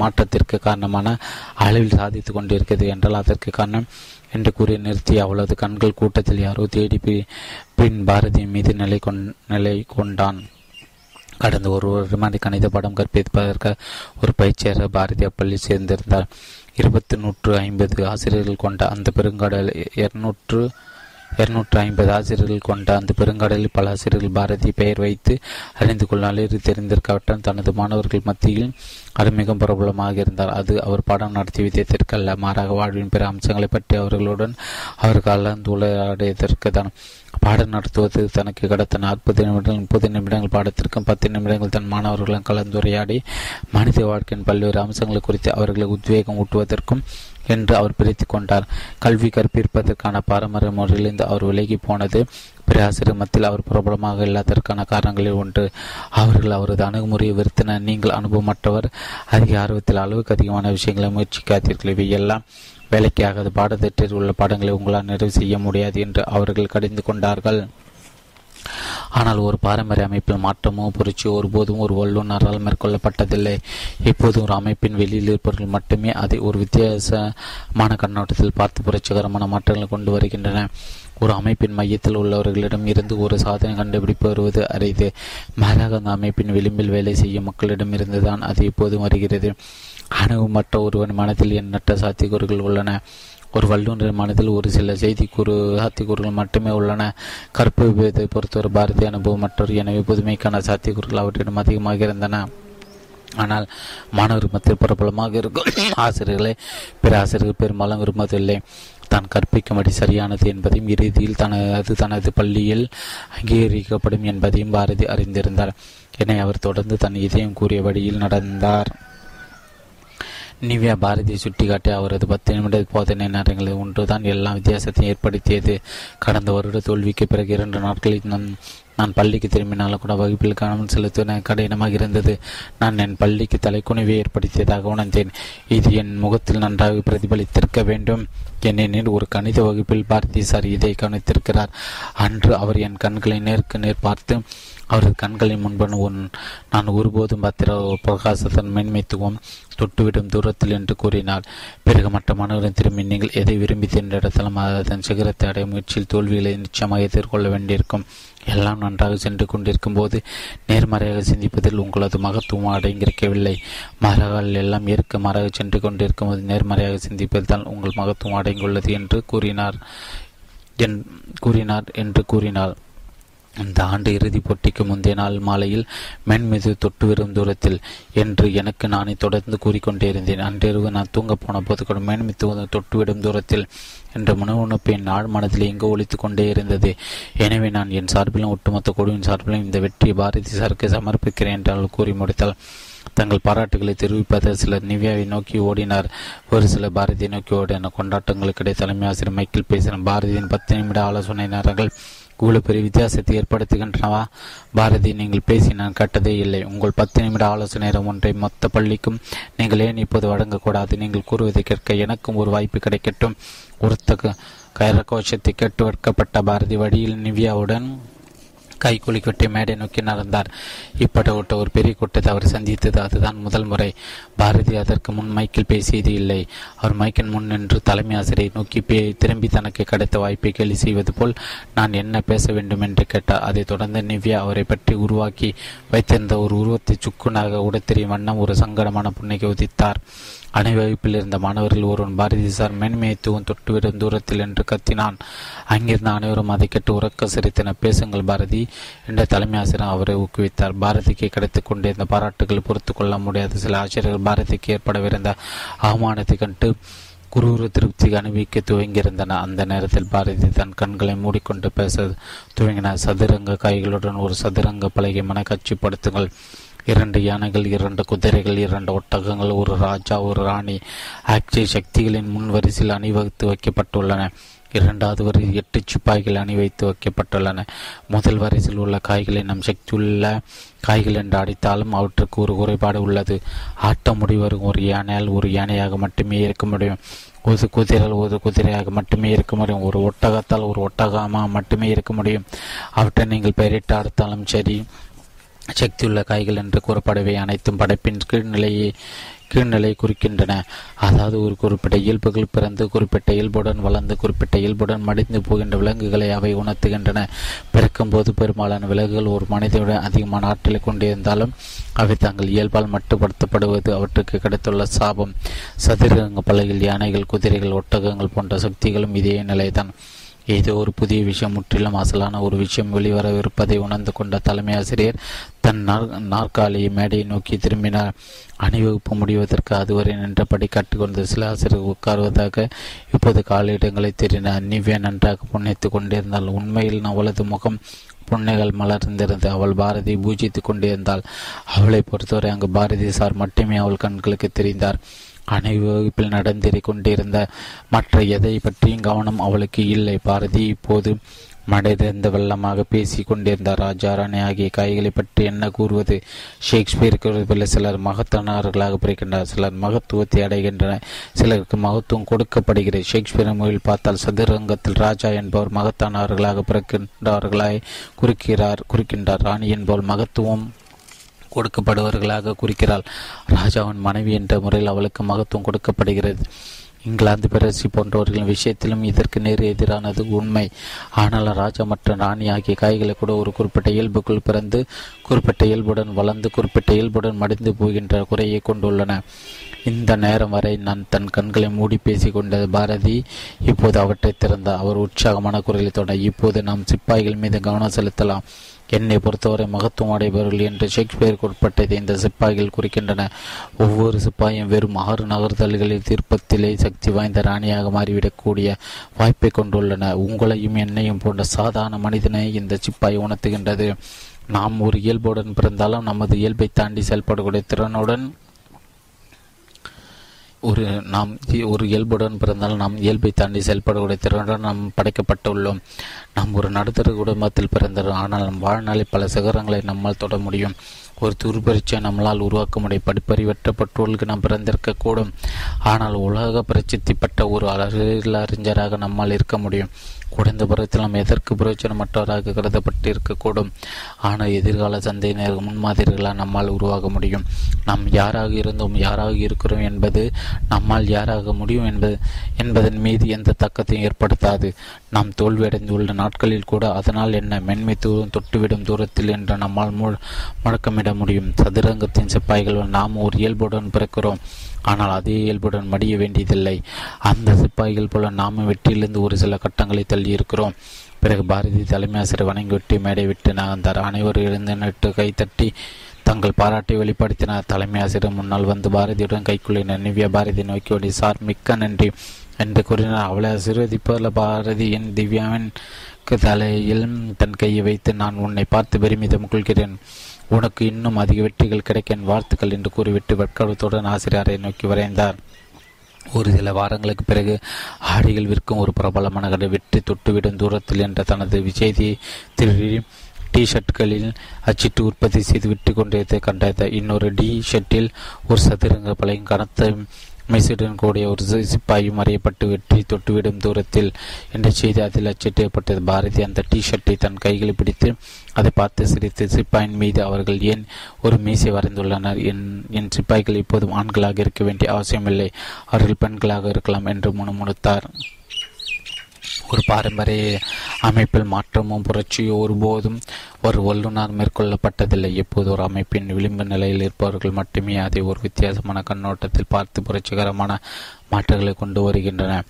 மாற்றத்திற்கு காரணமான அளவில் சாதித்து கொண்டிருக்கிறது என்றால் அதற்கு காரணம் என்று கூறி நிறுத்தி அவளது கண்கள் கூட்டத்தில் யாரோ தேடி பின் பாரதியின் மீது நிலை கொண் நிலை கொண்டான். கடந்த ஒரு வருடமாக கணித படம் கற்பிப்பதற்கு ஒரு பயிற்சியாளர் பாரதிய பள்ளி சேர்ந்திருந்தார். இருபத்தி நூற்று ஐம்பது ஆசிரியர்கள் கொண்ட அந்த பெருங்கடல் இருநூற்று இருநூற்று ஐம்பது ஆசிரியர்கள் கொண்ட அந்த பெருங்கடலில் பல ஆசிரியர்கள் பாரதி பெயர் வைத்து அறிந்து கொள்ளாலே தெரிந்திருக்காவிட்டால் தனது மாணவர்கள் மத்தியில் அது மிகவும் பிரபலமாக இருந்தார். அது அவர் பாடம் நடத்திய விதத்திற்கு அல்ல மாறாக வாழ்வின் பிற அம்சங்களை பற்றி அவர்களுடன் அவர் கலந்துரையாடியதற்கு தான் பாடம் நடத்துவது தனக்கு கடத்த நாற்பது நிமிடங்கள் முப்பது நிமிடங்கள் பாடத்திற்கும் பத்து நிமிடங்கள் தன் மாணவர்களும் கலந்துரையாடி மனித வாழ்க்கையின் பல்வேறு அம்சங்கள் குறித்து அவர்களை உத்வேகம் ஊட்டுவதற்கும் என்று அவர் பிரித்து கொண்டார். கல்வி கற்பிப்பதற்கான பாரம்பரிய முறையிலிருந்து அவர் விலகி போனது பிராசிரமத்தில் அவர் பிரபலமாக இல்லாததற்கான காரணங்களில் ஒன்று. அவர்கள் அவரது அணுகுமுறையை வெறுத்தனர். நீங்கள் அனுபவமற்றவர் அதிக ஆர்வத்தில் அளவுக்கு அதிகமான விஷயங்களை முயற்சிக்காதீர்கள். இவையெல்லாம் வேலைக்காகாது. பாடத்திட்டத்தில் உள்ள பாடங்களை உங்களால் நிறைவு செய்ய முடியாது என்று அவர்கள் கடிந்து கொண்டார்கள். ஆனால் ஒரு பாரம்பரிய அமைப்பில் மாற்றமோ புரட்சியோ ஒருபோதும் ஒரு வல்லுநரால் மேற்கொள்ளப்பட்டதில்லை. இப்போது ஒரு அமைப்பின் வெளியில் இருப்பவர்கள் மட்டுமே அதை ஒரு வித்தியாசமான கண்ணோட்டத்தில் பார்த்து புரட்சிகரமான மாற்றங்களை கொண்டு வருகின்றன. ஒரு அமைப்பின் மையத்தில் உள்ளவர்களிடம் இருந்து ஒரு சாதனை கண்டுபிடிப்பு வருவது அரிது. மாறாக அந்த அமைப்பின் விளிம்பில் வேலை செய்யும் மக்களிடம் இருந்துதான் அது இப்போது வருகிறது. அணுகுமற்ற ஒருவன் மனதில் எண்ணற்ற சாத்தியக்கூறுகள் உள்ளன. ஒரு வல்லுநர் மனதில் ஒரு சில செய்தி கூறு சாத்தியக்கூறுகள் மட்டுமே உள்ளன. கற்பு விபத்தை பொறுத்தவரை பாரதிய அனுபவம் மற்றொரு. எனவே புதுமைக்கான சாத்தியக்கூறுகள் அவற்றிடம் அதிகமாக இருந்தன. ஆனால் மாணவர் மத்தியில் பிரபலமாக இருக்கும் ஆசிரியர்களை பிற ஆசிரியர்கள் பெரும்பாலும் விரும்பவில்லை தான் கற்பிக்கும்படி சரியானது என்பதையும் இறுதியில் தனது தனது பள்ளியில் அங்கீகரிக்கப்படும் என்பதையும் பாரதி அறிந்திருந்தார். என அவர் தொடர்ந்து தன் இதயம் கூறிய வழியில் நடந்தார். நிவ்யா பாரதியை சுட்டிக்காட்டி அவரது பத்து நிமிட போதனை நேரங்களில் ஒன்றுதான் எல்லா வித்தியாசத்தையும் ஏற்படுத்தியது. கடந்த வருட தோல்விக்கு பிறகு இரண்டு நாட்களில் நான் நான் பள்ளிக்கு திரும்பினாலும் கூட வகுப்பில் கவனம் செலுத்த கடினமாக இருந்தது. நான் என் பள்ளிக்கு தலைக்குணிவை ஏற்படுத்தியதாக உணர்ந்தேன். இது என் முகத்தில் நன்றாக பிரதிபலித்திருக்க வேண்டும். ஏனெனில் ஒரு கணித வகுப்பில் பாரதி சார் இதை கவனித்திருக்கிறார். அன்று அவர் என் கண்களை நேருக்கு நேர் பார்த்து அவரது கண்களின் முன்பன் உன் நான் ஒருபோதும் பத்திர பிரகாசத்தன் மேன்மைத்துவம் தொட்டுவிடும் தூரத்தில் என்று கூறினார் பிறகு மற்ற மாணவர்களின் திரும்பி நீங்கள் எதை விரும்பி தின்றெடுத்தாலும் அதன் சிகரத்தை அடைய முயற்சியில் தோல்விகளை நிச்சயமாக எதிர்கொள்ள வேண்டியிருக்கும். எல்லாம் நன்றாக சென்று கொண்டிருக்கும் போது நேர்மறையாக சிந்திப்பதில் உங்களது மகத்துவம் அடங்கியிருக்கவில்லை. மரங்கள் எல்லாம் ஏற்க மறையாக சென்று கொண்டிருக்கும் போது நேர்மறையாக சிந்திப்பதுதான் உங்கள் மகத்துவம் அடங்கியுள்ளது என்று கூறினார். என் கூறினார் என்று கூறினார் இந்த ஆண்டு இறுதிப் போட்டிக்கு முந்தைய நாள் மாலையில் மென் மீது தொட்டு வரும் தூரத்தில் என்று எனக்கு நானே தொடர்ந்து கூறிக்கொண்டே அன்றிரவு நான் தூங்க போன போது கூட மென் மீது தொட்டுவிடும் தூரத்தில் என்ற முனவுணர்ப்பு என் ஆழ் மனதில் எங்கு ஒழித்து கொண்டே இருந்தது. எனவே நான் என் சார்பிலும் ஒட்டுமொத்த குழுவின் சார்பிலும் இந்த வெற்றியை பாரதி சாருக்கு சமர்ப்பிக்கிறேன் என்றால் கூறி முடித்தால் தங்கள் பாராட்டுகளை தெரிவிப்பத சிலர் நிவ்யாவை நோக்கி ஓடினார். ஒரு சில பாரதியை நோக்கி ஓடினர் கொண்டாட்டங்களுக்கிடையே தலைமை ஆசிரியர் மைக்கேல் பேசினார் பாரதியின் பத்து நிமிட ஆலோசனை நேரங்கள் இவ்வளவு பெரிய வித்தியாசத்தை ஏற்படுத்துகின்றனவா? பாரதி நீங்கள் பேசி நான் கட்டதே இல்லை. உங்கள் பத்து நிமிட ஆலோசனை நேரம் ஒன்றை மொத்த பள்ளிக்கும் நீங்கள் ஏன் இப்போது வழங்கக்கூடாது. நீங்கள் கூறுவதை கேட்க எனக்கும் ஒரு வாய்ப்பு கிடைக்கட்டும். ஒருத்த கயரகோஷத்தை கேட்டு வைக்கப்பட்ட பாரதி வழியில் நிவ்யாவுடன் கை குலுக்கிவிட்டு மேடை நோக்கி நடந்தார். இப்படப்பட்ட ஒரு பெரிய கூட்டத்தை அவர் சந்தித்தது அதுதான் முதல் முறை. பாரதி அதற்கு முன் மைக்கில் பேசியது இல்லை. அவர் மைக்கின் முன் நின்று தலைமை ஆசிரியை நோக்கி பே திரும்பி தனக்கு கிடைத்த வாய்ப்பை கேலி செய்வது போல் நான் என்ன பேச வேண்டும் என்று கேட்டார். அதைத் தொடர்ந்து நிவ்யா அவரை பற்றி உருவாக்கி வைத்திருந்த ஒரு உருவத்தை சுக்குனாக உடத்தெரியும் வண்ணம் ஒரு சங்கடமான புன்னைக்கு உதித்தார். அணிவகுப்பில் இருந்த மாணவர்கள் ஒருவன் பாரதி சார் மேன்மையத்துவம் தொட்டுவிடும் தூரத்தில் என்று கத்தினான். அங்கிருந்த அனைவரும் அதை கேட்டு உறக்க சிரித்தன பேசுங்கள் பாரதி என்ற தலைமை ஆசிரியர் அவரை ஊக்குவித்தார். பாரதிக்கு கிடைத்துக் கொண்டிருந்த பாராட்டுகள் பொறுத்து கொள்ள முடியாத சில ஆசிரியர்கள் பாரதிக்கு ஏற்படவிருந்த அவமானத்தை கண்டு குரூர திருப்திக்கு அனுபவிக்க துவங்கியிருந்தன அந்த நேரத்தில் பாரதி தன் கண்களை மூடிக்கொண்டு பேச துவங்கின சதுரங்க காய்களுடன் ஒரு சதுரங்க பழகியமான காட்சிப்படுத்துங்கள். இரண்டு யானைகள் இரண்டு குதிரைகள் இரண்டு ஒட்டகங்கள் ஒரு ராஜா ஒரு ராணி. ஆக்சிய சக்திகளின் முன் வரிசையில் அணிவகுத்து வைக்கப்பட்டுள்ளன. இரண்டாவது வரி எட்டு சிப்பாய்கள் அணிவைத்து வைக்கப்பட்டுள்ளன. முதல் வரிசையில் உள்ள காய்களை நம் சக்தியுள்ள காய்கள் என்று அடித்தாலும் அவற்றுக்கு ஒரு குறைபாடு உள்ளது. ஆட்ட முடிவரும் ஒரு யானையால் ஒரு யானையாக மட்டுமே இருக்க முடியும். ஒரு குதிரையால் ஒரு குதிரையாக மட்டுமே இருக்க முடியும். ஒரு ஒட்டகத்தால் ஒரு ஒட்டகமாக மட்டுமே இருக்க முடியும். அவற்றை நீங்கள் பெயரிட்டு அடுத்தாலும் சரி சக்தியுள்ள காய்கள் என்று கூறப்படவை அனைத்தும் படைப்பின் கீழ்நிலையை கீழ்நிலை குறிக்கின்றன. அதாவது ஒரு குறிப்பிட்ட இயல்புகள் பிறந்து குறிப்பிட்ட இயல்புடன் வளர்ந்து குறிப்பிட்ட இயல்புடன் மடிந்து போகின்ற விலங்குகளை அவை உணர்த்துகின்றன. பிறக்கும் போது பெரும்பாலான விலங்குகள் ஒரு மனிதனுடன் அதிகமான ஆற்றலை கொண்டிருந்தாலும் அவை தங்கள் இயல்பால் மட்டுப்படுத்தப்படுவது அவற்றுக்கு கிடைத்துள்ள சாபம். சதுரங்க பலகில் யானைகள் குதிரைகள் ஒட்டகங்கள் போன்ற சக்திகளும் இதே நிலைதான். ஏதோ ஒரு புதிய விஷயம் முற்றிலும் அசலான ஒரு விஷயம் வெளிவரவிருப்பதை உணர்ந்து கொண்ட தலைமை ஆசிரியர் தன் நாற்காலியை மேடையை நோக்கி திரும்பினார். அணிவகுப்பு முடிவதற்கு அதுவரை நின்றபடி கற்றுக்கொண்டு சில ஆசிரியர் உட்காருவதாக இப்போது காலிடங்களை தெரிந்தார் நிவ்யா நன்றாக புன்னைத்து கொண்டிருந்தால் உண்மையில் அவளது முகம் புன்னைகள் மலர்ந்திருந்தது. அவள் பாரதி பூஜித்துக் கொண்டிருந்தாள். அவளை பொறுத்தவரை அங்கு பாரதி சார் மட்டுமே அவள் கண்களுக்கு தெரிந்தார். அணிவகுப்பில் நடந்தேறி கொண்டிருந்த மற்ற எதை பற்றியும் கவனம் அவளுக்கு இல்லை. பாரதி இப்போது மடைந்த வெள்ளமாக பேசி கொண்டிருந்த ராஜா ராணி ஆகிய காய்களை பற்றி என்ன கூறுவது? ஷேக்ஸ்பியர் குறிப்பில் சிலர் மகத்தானவர்களாக பிறக்கின்றனர் சிலர் மகத்துவத்தை அடைகின்றனர் சிலருக்கு மகத்துவம் கொடுக்கப்படுகிறது. ஷேக்ஸ்பியர் மொழியில் பார்த்தால் சதுரங்கத்தில் ராஜா என்பவர் மகத்தானவர்களாக பிறக்கின்றவர்களாய் குறிக்கிறார் குறிக்கின்றார். ராணி என்பவர் மகத்துவம் கொடுக்கப்படுவர்களாக குறிக்கிறாள். ராஜாவின் மனைவி என்ற முறையில் அவளுக்கு மகத்துவம் கொடுக்கப்படுகிறது. இங்கிலாந்து பிரசி போன்றவர்களின் விஷயத்திலும் இதற்கு நேர் எதிரானது உண்மை. ஆனால் ராஜா மற்றும் ராணி ஆகிய காய்களை கூட ஒரு குறிப்பிட்ட இயல்புக்குள் பிறந்து குறிப்பிட்ட இயல்புடன் வளர்ந்து குறிப்பிட்ட இயல்புடன் மடிந்து போகின்ற குறையை கொண்டுள்ளன. இந்த நேரம் வரை நான் தன் கண்களை மூடி பேசிக்கொண்ட பாரதி இப்போது அவற்றை திறந்தார். அவர் உற்சாகமான குரலை தொடர் இப்போது நாம் சிப்பாய்கள் மீது கவனம் செலுத்தலாம். என்னை பொறுத்தவரை மகத்துவம் அடைபவர்கள் என்று ஷேக்ஸ்பியருக்கு உட்பட்டதை இந்த சிப்பாய்கள் குறிக்கின்றன. ஒவ்வொரு சிப்பாயும் வெறும் ஆறு நகர்தல்களில் தீர்ப்பத்திலே சக்தி வாய்ந்த ராணியாக மாறிவிடக்கூடிய வாய்ப்பை கொண்டுள்ளன. உங்களையும் என்னையும் போன்ற சாதாரண மனிதனை இந்த சிப்பாய் உணர்த்துகின்றது. நாம் ஒரு இயல்புடன் பிறந்தாலும் நமது இயல்பை தாண்டி செயல்படக்கூடிய திறனுடன் ஒரு நாம் ஒரு இயல்புடன் பிறந்தால் நாம் இயல்பை தாண்டி செயல்படக்கூடிய திறனுடன் நாம் படைக்கப்பட்டுள்ளோம். நாம் ஒரு நடுத்தர குடும்பத்தில் பிறந்தோம் ஆனால் நம் வாழ்நாளில் பல சிகரங்களை நம்மால் தொட முடியும். ஒரு துருபரிச்சை நம்மளால் உருவாக்க முடியும். படிப்பறிவற்ற பெற்றோர்களுக்கு நாம் பிறந்திருக்கக்கூடும் ஆனால் உலக பிரசித்தி பெற்ற ஒரு அறிஞராக நம்மால் இருக்க முடியும். குறைந்த பருவத்தில் நாம் எதற்கு பிரயோஜனமற்றவராக கருதப்பட்டு இருக்கக்கூடும் ஆனால் எதிர்கால சந்தையினர் முன்மாதிரிகளாக நம்மால் உருவாக முடியும். நாம் யாராக இருந்தோம் யாராக இருக்கிறோம் என்பது நம்மால் யாராக முடியும் என்பது என்பதன் மீது எந்த தக்கத்தையும் ஏற்படுத்தாது. நாம் தோல்வியடைந்துள்ள நாட்களில் கூட அதனால் என்ன? மென்மை தூரம் தொட்டுவிடும் தூரத்தில் என்று நம்மால் முழக்கமிட முடியும். சதுரங்கத்தின் சிப்பாய்கள் நாம் ஒரு இயல்புடன் பிறக்கிறோம். ஆனால் அதே இயல்புடன் மடிய வேண்டியதில்லை. அந்த சிப்பாய்கள் போல நாமும் வெற்றியிலிருந்து ஒரு சில கட்டங்களை தள்ளியிருக்கிறோம். பிறகு பாரதி தலைமை ஆசிரியர் வணங்கிவிட்டு மேடை விட்டு நகர்ந்தார். அனைவரும் எழுந்து நட்டு கைத்தட்டி தங்கள் பாராட்டை வெளிப்படுத்தினார். தலைமை ஆசிரியர் முன்னால் வந்து பாரதியுடன் கைக்குள்ளினர் நிவ்யா பாரதி நோக்கியோடி சார் மிக்க நன்றி என்று கூறினார். அவளை ஆசீர்வதிப்பதில் பாரதி என் திவ்யாவின் தலையில் தன் கையை வைத்து நான் உன்னை பார்த்து பெருமிதம் கொள்கிறேன். உனக்கு இன்னும் அதிக வெற்றிகள் கிடைக்க என் வாழ்த்துக்கள் என்று கூறிவிட்டு வெட்கடத்துடன் ஆசிரியரை நோக்கி வரைந்தார். ஒரு சில வாரங்களுக்கு பிறகு ஆடிகள் விற்கும் ஒரு பிரபலமான கடை வெற்றி தொட்டுவிடும் தூரத்தில் என்ற தனது விஜயதியை திருடி டி ஷர்ட்களில் அச்சிட்டு உற்பத்தி செய்து விட்டு கொண்டிருந்ததை கண்டது இன்னொரு டி ஷர்ட்டில் ஒரு சதுரங்க பழைய கனத்த மைசுடன் கூடிய ஒரு சிப்பாயும் அறியப்பட்டு வெற்றி தொட்டுவிடும் தூரத்தில் என்ற செய்தி அதில் அச்சிட்டப்பட்டது. பாரதி அந்த டி ஷர்ட்டை தன் கைகளில் பிடித்து அதை பார்த்து சிரித்து சிப்பாயின் மீது அவர்கள் ஏன் ஒரு மீசை வரைந்துள்ளனர்? என் என் சிப்பாய்கள் இப்போதும் ஆண்களாக இருக்க வேண்டிய அவசியமில்லை. அவர்கள் பெண்களாக இருக்கலாம் என்று முணுமுணுத்தார். ஒரு பாரம்பரிய அமைப்பில் மாற்றமும் புரட்சியோ ஒருபோதும் ஒரு வல்லுநர் மேற்கொள்ளப்பட்டதில்லை. எப்போது ஒரு அமைப்பின் விளிம்பு நிலையில் இருப்பவர்கள் மட்டுமே அதை ஒரு வித்தியாசமான கண்ணோட்டத்தில் பார்த்து புரட்சிகரமான மாற்றங்களை கொண்டு வருகின்றன.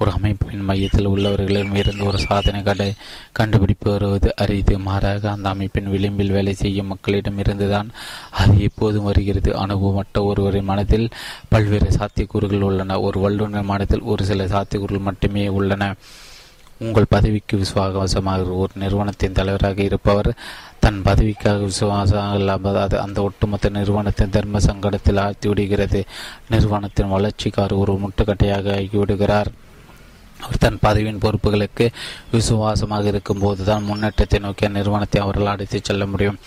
ஒரு அமைப்பின் மையத்தில் உள்ளவர்களிடம் இருந்து ஒரு சாதனை கடை கண்டுபிடிப்பு வருவது அரிது. மாறாக அந்த அமைப்பின் விளிம்பில் வேலை செய்யும் மக்களிடம் இருந்துதான் அது எப்போதும் வருகிறது. அனுபவமற்ற ஒருவரின் மனதில் பல்வேறு சாத்தியக்கூறுகள் உள்ளன. ஒரு வல்லுநர் மனத்தில் ஒரு சில சாத்தியக்கூறுகள் மட்டுமே உள்ளன. உங்கள் பதவிக்கு விசுவாசமாக ஒரு நிறுவனத்தின் தலைவராக இருப்பவர் தன் பதவிக்காக விசுவாசமாக இல்லாமல் அது அந்த ஒட்டுமொத்த நிறுவனத்தின் தர்ம சங்கடத்தில் ஆழ்த்தி விடுகிறது. நிறுவனத்தின் வளர்ச்சிக்கார் ஒரு முட்டுக்கட்டையாக ஆகிவிடுகிறார் அவர் தன் பதவியின் பொறுப்புகளுக்கு விசுவாசமாக இருக்கும்போது தான் முன்னேற்றத்தை நோக்கிய நிறுவனத்தை அவர்கள் அடித்துச் செல்ல முடியும்.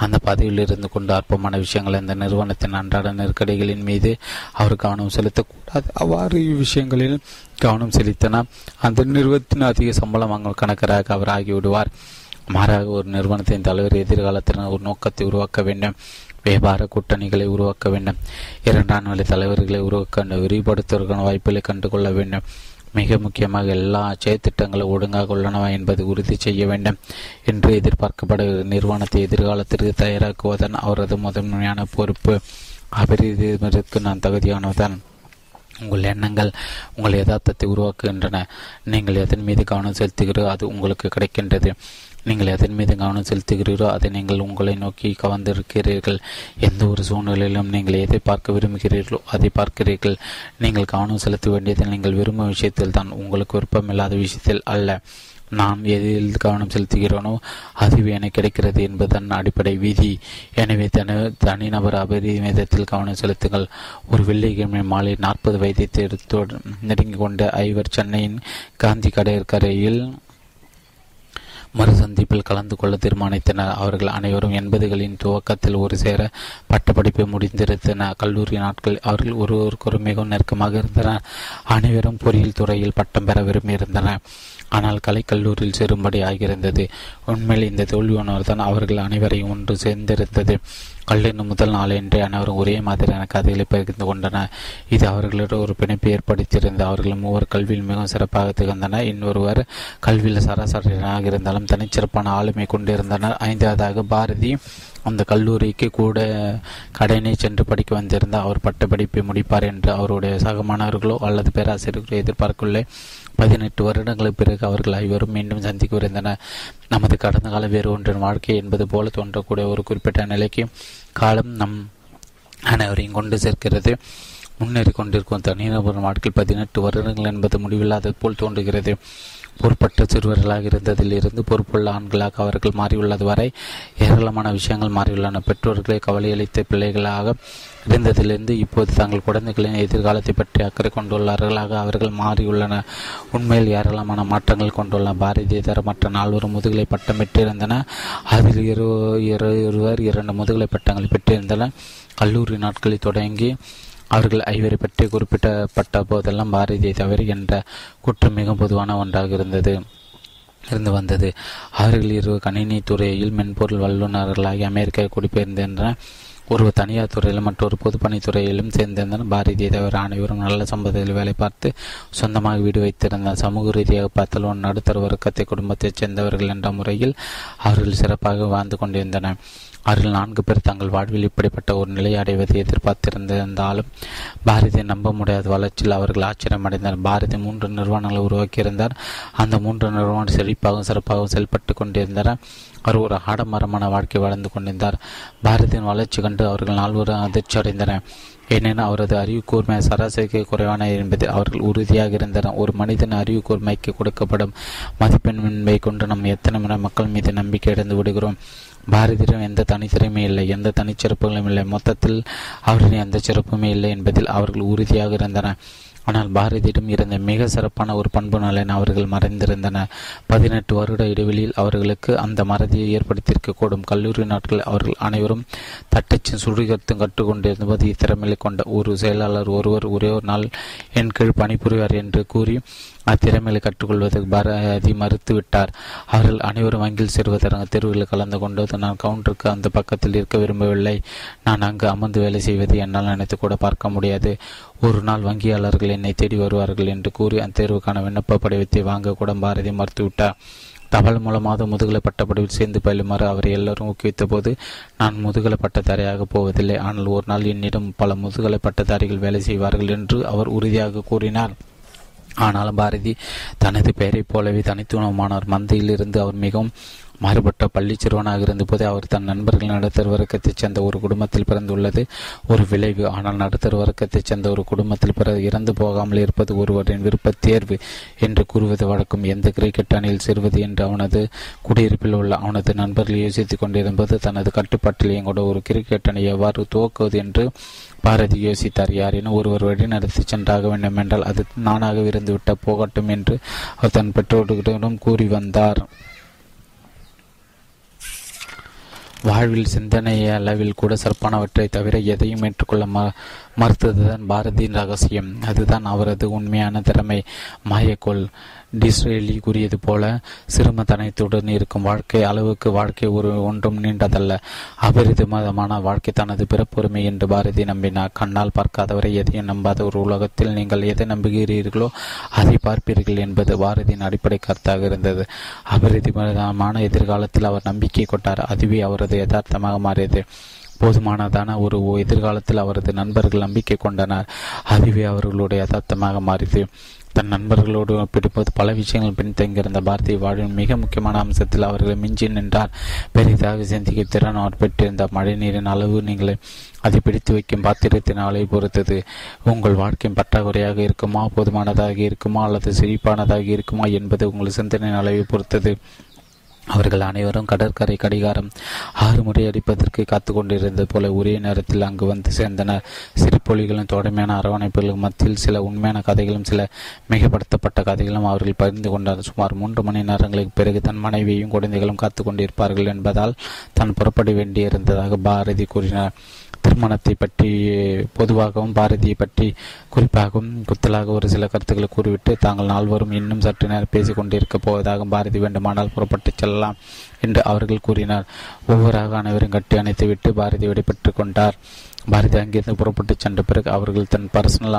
அந்த பதவியில் இருந்து கொண்டு அற்பமான விஷயங்கள் அந்த நிறுவனத்தின் அன்றாட நெருக்கடிகளின் மீது அவர் கவனம் செலுத்தக்கூடாது. அவ்வாறு விஷயங்களில் கவனம் செலுத்தினால் அந்த நிறுவனத்தின் அதிக சம்பளம் வாங்கும் கணக்கராக அவர் ஆகிவிடுவார். மாறாக ஒரு நிறுவனத்தின் தலைவர் எதிர்காலத்தினர் ஒரு நோக்கத்தை உருவாக்க வேண்டும். வியாபார கூட்டணிகளை உருவாக்க வேண்டும். இரண்டாம் நிலை தலைவர்களை உருவாக்க விரிவுபடுத்துவதற்கான வாய்ப்புகளை கண்டுகொள்ள வேண்டும். மிக முக்கியமாக எல்லா செயற்திட்டங்களும் ஒழுங்காக உள்ளனவா என்பதை உறுதி செய்ய வேண்டும் என்று எதிர்பார்க்கப்படுகிற நிறுவனத்தை எதிர்காலத்திற்கு தயாராக்குவதன் அவரது முதன்மையான பொறுப்பு. அபிரிதற்கு நான் தகுதியானவதான் உங்கள் எண்ணங்கள் உங்கள் யதார்த்தத்தை உருவாக்குகின்றன. நீங்கள் எதன் மீது கவனம் செலுத்துகிறோ அது உங்களுக்கு கிடைக்கின்றது. நீங்கள் எதன் மீது கவனம் செலுத்துகிறீரோ அதை நீங்கள் உங்களை நோக்கி கவர்ந்திருக்கிறீர்கள். எந்த ஒரு சூழ்நிலையிலும் நீங்கள் எதை பார்க்க விரும்புகிறீர்களோ அதை பார்க்கிறீர்கள். நீங்கள் கவனம் செலுத்த வேண்டியது நீங்கள் விரும்பும் விஷயத்தில் தான் உங்களுக்கு விருப்பமில்லாத விஷயத்தில் அல்ல. நான் எதில் கவனம் செலுத்துகிறேனோ அதுவே எனக்கு கிடைக்கிறது என்பதன் அடிப்படை விதி. எனவே தனி தனிநபர் அபரிமிதத்தில் கவனம் செலுத்துங்கள். ஒரு வெள்ளிக்கிழமை மாலை நாற்பது வயதை நெருங்கிக் கொண்ட ஐவர் சென்னையின் காந்தி கடற்கரையில் மறு சந்திப்பில் கலந்து கொள்ள தீர்மானித்தனர். அவர்கள் அனைவரும் எண்பதுகளின் துவக்கத்தில் ஒரு சேர பட்டப்படிப்பை முடிந்திருந்தன கல்லூரி நாட்கள் அவர்கள் ஒருவருக்கொரு மிகவும் நெருக்கமாக இருந்தனர் அனைவரும் பொறியியல் துறையில் பட்டம் பெற விரும்பியிருந்தனர் ஆனால் கலைக்கல்லூரியில் சேரும்படி ஆகியிருந்தது உண்மையில் இந்த தோல்வி உணர்வுதான் அவர்கள் அனைவரையும் ஒன்று சேர்ந்திருந்தது. கல்லூரி முதல் நாளன்றே அனைவரும் ஒரே மாதிரியான கதைகளை பகிர்ந்து கொண்டனர். இது அவர்களிடம் ஒரு பிணைப்பை ஏற்படுத்தியிருந்த அவர்கள் மூவர் கல்வியில் மிகவும் சிறப்பாக திகழ்ந்தனர். இன்னொருவர் கல்வியில் சராசரியாக இருந்தாலும் தனிச்சிறப்பான ஆளுமை கொண்டிருந்தனர். ஐந்தாவதாக பாரதி அந்த கல்லூரிக்கு கூட கடனை சென்று படிக்க வந்திருந்த அவர் பட்டப்படிப்பை முடிப்பார் என்று அவருடைய சக மாணவர்களோ அல்லது பேராசிரியர்களோ எதிர்பார்க்கவில்லை. பதினெட்டு வருடங்களுக்கு பிறகு அவர்கள் ஐவரும் மீண்டும் சந்திக்கவிருந்தனர் நமது கடந்த கால வேறு ஒன்றின் வாழ்க்கை என்பது போல தோன்றக்கூடிய ஒரு குறிப்பிட்ட நிலைக்கு காலம் நம் அனைவரையும் கொண்டு சேர்க்கிறது. முன்னேறி கொண்டிருக்கும் தனிநபர் வாழ்க்கையில் பதினெட்டு வருடங்கள் என்பது முடிவில்லாதது போல் தோன்றுகிறது. பொறுப்பற்ற சிறுவர்களாக இருந்ததில் இருந்து பொறுப்புள்ள ஆண்களாக அவர்கள் மாறியுள்ளது வரை ஏராளமான விஷயங்கள் மாறியுள்ளன. பெற்றோர்களை கவலையளித்த பிள்ளைகளாக இருந்ததிலிருந்து இப்போது தங்கள் குழந்தைகளின் எதிர்காலத்தை பற்றி அக்கறை கொண்டுள்ளார்களாக அவர்கள் மாறியுள்ளனர் உண்மையில் ஏராளமான மாற்றங்கள் கொண்டுள்ள பாரதிய மற்ற நால்வரும் முதுகலை பட்டம் பெற்றிருந்தன. அதில் இரு இருவர் இரண்டு முதுகலை பட்டங்களை பெற்றிருந்தனர் கல்லூரி நாட்களில் தொடங்கி அவர்கள் ஐவரை பற்றி குறிப்பிட்டப்பட்ட போதெல்லாம் பாரதியை தவிர என்ற குற்றம் மிகவும் பொதுவான ஒன்றாக இருந்தது இருந்து வந்தது. அவர்கள் இரு கணினி துறையில் மென்பொருள் வல்லுநர்களாகி அமெரிக்கா குடிபெயர்ந்தனர் ஒரு தனியார் துறையிலும் மற்றொரு பொதுப்பணித்துறையிலும் சேர்ந்திருந்தனர். பாரதிய தவிர அனைவரும் நல்ல சம்பளத்தில் வேலை பார்த்து சொந்தமாக வீடு வைத்திருந்தார் சமூக ரீதியாக பார்த்தால் ஒரு நடுத்தர வர்க்கத்தை குடும்பத்தைச் சேர்ந்தவர்கள் என்ற முறையில் அவர்கள் சிறப்பாக வாழ்ந்து கொண்டிருந்தனர். அவர்கள் நான்கு பேர் தங்கள் வாழ்வில் இப்படிப்பட்ட ஒரு நிலையை அடைவதை எதிர்பார்த்திருந்திருந்தாலும் பாரதியை நம்ப முடியாத வளர்ச்சியில் அவர்கள் ஆச்சரியமடைந்தனர். பாரதி மூன்று நிறுவனங்களை உருவாக்கியிருந்தார். அந்த மூன்று நிறுவனம் செழிப்பாகவும் சிறப்பாகவும் செயல்பட்டு கொண்டிருந்தனர் அவர் ஒரு ஆடம்பரமான வாழ்க்கை வாழ்ந்து கொண்டிருந்தார். பாரதியின் வளர்ச்சி கண்டு அவர்கள் நால்வரும் அதிர்ச்சி அடைந்தனர் ஏனெனில் அவரது அறிவு கூர்மை சராசரிக்கு குறைவான என்பது அவர்கள் உறுதியாக இருந்தனர். ஒரு மனிதன் அறிவு கூர்மைக்கு கொடுக்கப்படும் மதிப்பெண்மின்மை கொண்டு நாம் எத்தனை முறை மக்கள் மீது நம்பிக்கை இழந்து விடுகிறோம்? பாரதியிடம் எந்த தனித்திறமையும் இல்லை எந்த தனிச்சிறப்புகளும் இல்லை. மொத்தத்தில் அவரின் எந்த சிறப்புமே இல்லை என்பதில் அவர்கள் உறுதியாக இருந்தனர் ஆனால் பாரதியிடம் இருந்த மிக சிறப்பான ஒரு பண்பு நலன் அவர்கள் மறைந்திருந்தனர் பதினெட்டு வருட இடைவெளியில் அவர்களுக்கு அந்த மறதியை ஏற்படுத்தியிருக்கக்கூடும். கல்லூரி நாட்கள் அவர்கள் அனைவரும் தட்டச்சும் சுடுகத்தும் கற்றுக்கொண்டிருந்தபோது இத்திறமையை கொண்ட ஒரு செயலாளர் ஒருவர் ஒரே ஒரு நாள் என் கீழ் பணிபுரிவார் என்று கூறி அத்திறமையை கற்றுக்கொள்வதற்கு பாரதி மறுத்துவிட்டார் அவர்கள் அனைவரும் வங்கியில் சேர்வதற்கு தேர்வுகளில் கலந்து கொண்டது நான் கவுண்டருக்கு அந்த பக்கத்தில் இருக்க விரும்பவில்லை. நான் அங்கு அமர்ந்து வேலை செய்வது என்னால் நினைத்து கூட பார்க்க முடியாது. ஒரு நாள் வங்கியாளர்கள் என்னை தேடி வருவார்கள் என்று கூறி அந்த தேர்வுக்கான விண்ணப்ப படிவத்தை வாங்க கூட பாரதி மறுத்துவிட்டார் தபால் மூலமாக முதுகலை பட்டப்படிவில் சேர்ந்து பயிலுமாறு அவரை எல்லோரும் ஊக்குவித்த போது நான் முதுகலை பட்டதாரியாக போவதில்லை. ஆனால் ஒரு நாள் என்னிடம் பல முதுகலை பட்டதாரிகள் வேலை செய்வார்கள் என்று அவர் உறுதியாக கூறினார். ஆனாலும் பாரதி தனது பெயரைப் போலவே தனித்துவமானவர். மந்தையிலிருந்து அவர் மிகவும் மாறுபட்ட பள்ளி சிறுவனாக இருந்தபோது அவர் தன் நண்பர்கள் நடுத்தர் வர்க்கத்தைச் சேர்ந்த ஒரு குடும்பத்தில் பிறந்துள்ளது. ஒரு விளைவு. ஆனால் நடுத்தர் வர்க்கத்தைச் சேர்ந்த ஒரு குடும்பத்தில் பிற இறந்து போகாமல் இருப்பது ஒருவரின் விருப்ப தேர்வு என்று கூறுவது வழக்கம். எந்த கிரிக்கெட் அணியில் சேர்வது என்று அவனது குடியிருப்பில் உள்ள அவனது நண்பர்கள் யோசித்துக் கொண்டிருந்தபோது தனது கட்டுப்பாட்டில் கூட ஒரு கிரிக்கெட் அணி எவ்வாறு துவக்குவது என்று பாரதி யோசித்தார். யாரேனும் ஒருவர் வழிநடத்தி சென்றாக வேண்டும் என்றால் அது நானாக இருந்துவிட்ட போகட்டும் என்று அவர் தன் பெற்றோர்களிடம் கூறி வந்தார். வாழ்வில் சிந்தனை அளவில் கூட சிறப்பானவற்றை தவிர எதையும் ஏற்றுக்கொள்ள மறுத்ததுதான் பாரதியின் ரகசியம். அதுதான் அவரது உண்மையான திறமை. மாயக்கோள். டிஸ்ரேலி கூறியது போல சிறுமத்தனத்துடன் இருக்கும் வாழ்க்கை அளவுக்கு வாழ்க்கை ஒரு ஒன்றும் நீண்டதல்ல. அபரிதமான வாழ்க்கை தனது பிறப்புரிமை என்று பாரதி நம்பினார். கண்ணால் பார்க்காதவரை எதையும் நம்பாத ஒரு உலகத்தில் நீங்கள் எதை நம்புகிறீர்களோ அதை பார்ப்பீர்கள் என்பது பாரதியின் அடிப்படை கருத்தாக இருந்தது. அபரிதமான எதிர்காலத்தில் அவர் நம்பிக்கை கொண்டார். அதுவே அவரது யதார்த்தமாக மாறியது. போதுமானதான ஒரு எதிர்காலத்தில் அவரது நண்பர்கள் நம்பிக்கை கொண்டனர். அதுவே அவர்களுடைய யதார்த்தமாக மாறியது. தன் நண்பர்களோடு ஒப்பிடும்போது பல விஷயங்கள் பின்தங்கியிருந்த பாரதிய வாழ்வின் மிக முக்கியமான அம்சத்தில் அவர்களை மிஞ்சி நின்றார். பெரிதாக சிந்திக்க திறன் அவர் பெற்றிருந்த மழைநீரின் அளவு நீங்கள் அதை பிடித்து வைக்கும் பாத்திரத்தின் அளவை பொறுத்தது. உங்கள் வாழ்க்கையின் பற்றாக்குறையாக இருக்குமா? போதுமானதாக இருக்குமா? அல்லது செழிப்பானதாக இருக்குமா? என்பது உங்கள் சிந்தனையின் அளவை பொறுத்தது. அவர்கள் அனைவரும் கடற்கரை கடிகாரம் ஆறு முறை அடிப்பதற்கு காத்து கொண்டிருந்தது போல ஒரே நேரத்தில் அங்கு வந்து சேர்ந்தனர். சிறுபொலிகளும் தொடர்மையான அரவணைப்புகளும் மத்தியில் சில உண்மையான கதைகளும் சில மிகப்படுத்தப்பட்ட கதைகளும் அவர்கள் பகிர்ந்து கொண்டனர். சுமார் மூன்று மணி நேரங்களுக்கு பிறகு தன் மனைவியும் குழந்தைகளும் காத்து கொண்டிருப்பார்கள் என்பதால் தான் புறப்பட வேண்டியிருந்ததாக பாரதி கூறினார். திருமணத்தை பற்றி பொதுவாகவும் பாரதியை பற்றி குறிப்பாகவும் குத்தலாக ஒரு சில கருத்துக்களை கூறிவிட்டு தாங்கள் நால்வரும் இன்னும் சற்று நேரம் பேசிக் கொண்டிருக்கப் போவதாக பாரதி வேண்டுமானால் புறப்பட்டுச் செல்லலாம் என்று அவர்கள் கூறினார். ஒவ்வொருவராக அனைவரும் கட்டி அணைத்துவிட்டு பாரதி விடைபெற்றுக் கொண்டார். பாரதி அங்கிருந்து புறப்பட்டு சென்ற பிறகு அவர்கள் தன் பர்சனல்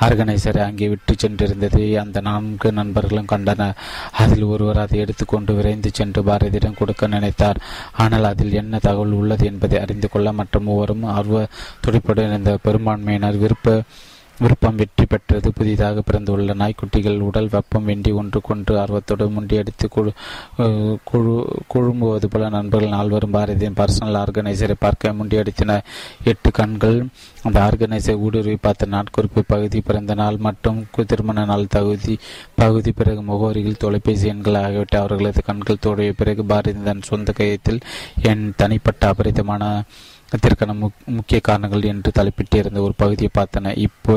ஆர்கனைசரை அங்கே விட்டு சென்றிருந்ததை. அந்த நான்கு நண்பர்களும் கண்டனர் அதில் ஒருவர் அதை எடுத்துக்கொண்டு விரைந்து சென்று பாரதியிடம் கொடுக்க நினைத்தார். ஆனால் அதில் என்ன தகவல் உள்ளது என்பதை அறிந்து கொள்ள மற்றும் மூவரும் ஆர்வ துடிப்புடன் இருந்த பெரும்பான்மையினர் விருப்ப விருப்பம் வெற்றி பெற்றது. புதிதாக பிறந்துள்ள நாய்க்குட்டிகள் உடல் வெப்பம் வேண்டி ஒன்று கொன்று ஆர்வத்தோடு முண்டியடித்து குழு குழு குழும்புவது போல நண்பர்கள் நால்வரும் பாரதியின் பர்சனல் ஆர்கனைசரை பார்க்க முண்டியடித்தனர் எட்டு கண்கள். அந்த ஆர்கனைசர் ஊடுருவி பார்த்த நாட்குறிப்பு பகுதி பிறந்த நாள் மற்றும் திருமண நாள் தகுதி பகுதி பிறகு முகவரிகள் தொலைபேசி எண்கள் ஆகியவற்றை அவர்களது கண்கள் தோடிய பிறகு பாரதி தன் சொந்த கையத்தில் என் தனிப்பட்ட அபரிதமான இதற்கான முக்கிய காரணங்கள் என்று தலைப்பிட்டிருந்த ஒரு பகுதியை பார்த்தன. இப்போ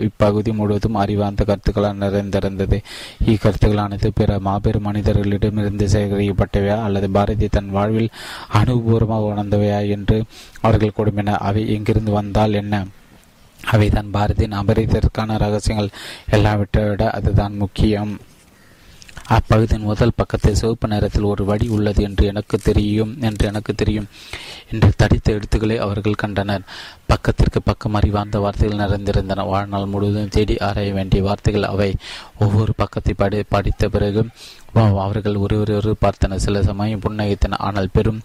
இப்பகுதி முழுவதும் அறிவார்ந்த கருத்துக்களால் நிறைந்திருந்தது. இக்கருத்துக்களானது பிற மாபெரும் மனிதர்களிடமிருந்து சேகரிக்கப்பட்டவையா அல்லது பாரதி தன் வாழ்வில் அனுபவபூர்வமாக உணர்ந்தவையா என்று அவர்கள் கொடுமின அவை எங்கிருந்து வந்தால் என்ன? அவைதான் பாரதியின் அபரிதற்கான ரகசியங்கள். எல்லாவற்றை விட அதுதான் முக்கியம். அப்பகுதியின் முதல் பக்கத்தில் சிவப்பு நேரத்தில் ஒரு வடி உள்ளது என்று எனக்கு தெரியும் என்று எனக்கு தெரியும் என்று தடித்த எழுத்துக்களை அவர்கள் கண்டனர். பக்கத்திற்கு பக்கம் அறிவார்ந்த வார்த்தைகள் நிறைந்திருந்தன. வாழ்நாள் முழுவதும் தேடி ஆராய வேண்டிய வார்த்தைகள் அவை. ஒவ்வொரு பக்கத்தை படி படித்த பிறகு அவர்கள் ஒருவரொரு பார்த்தனர். சில சமயம் புன்னகைத்தனர். ஆனால் பெரும்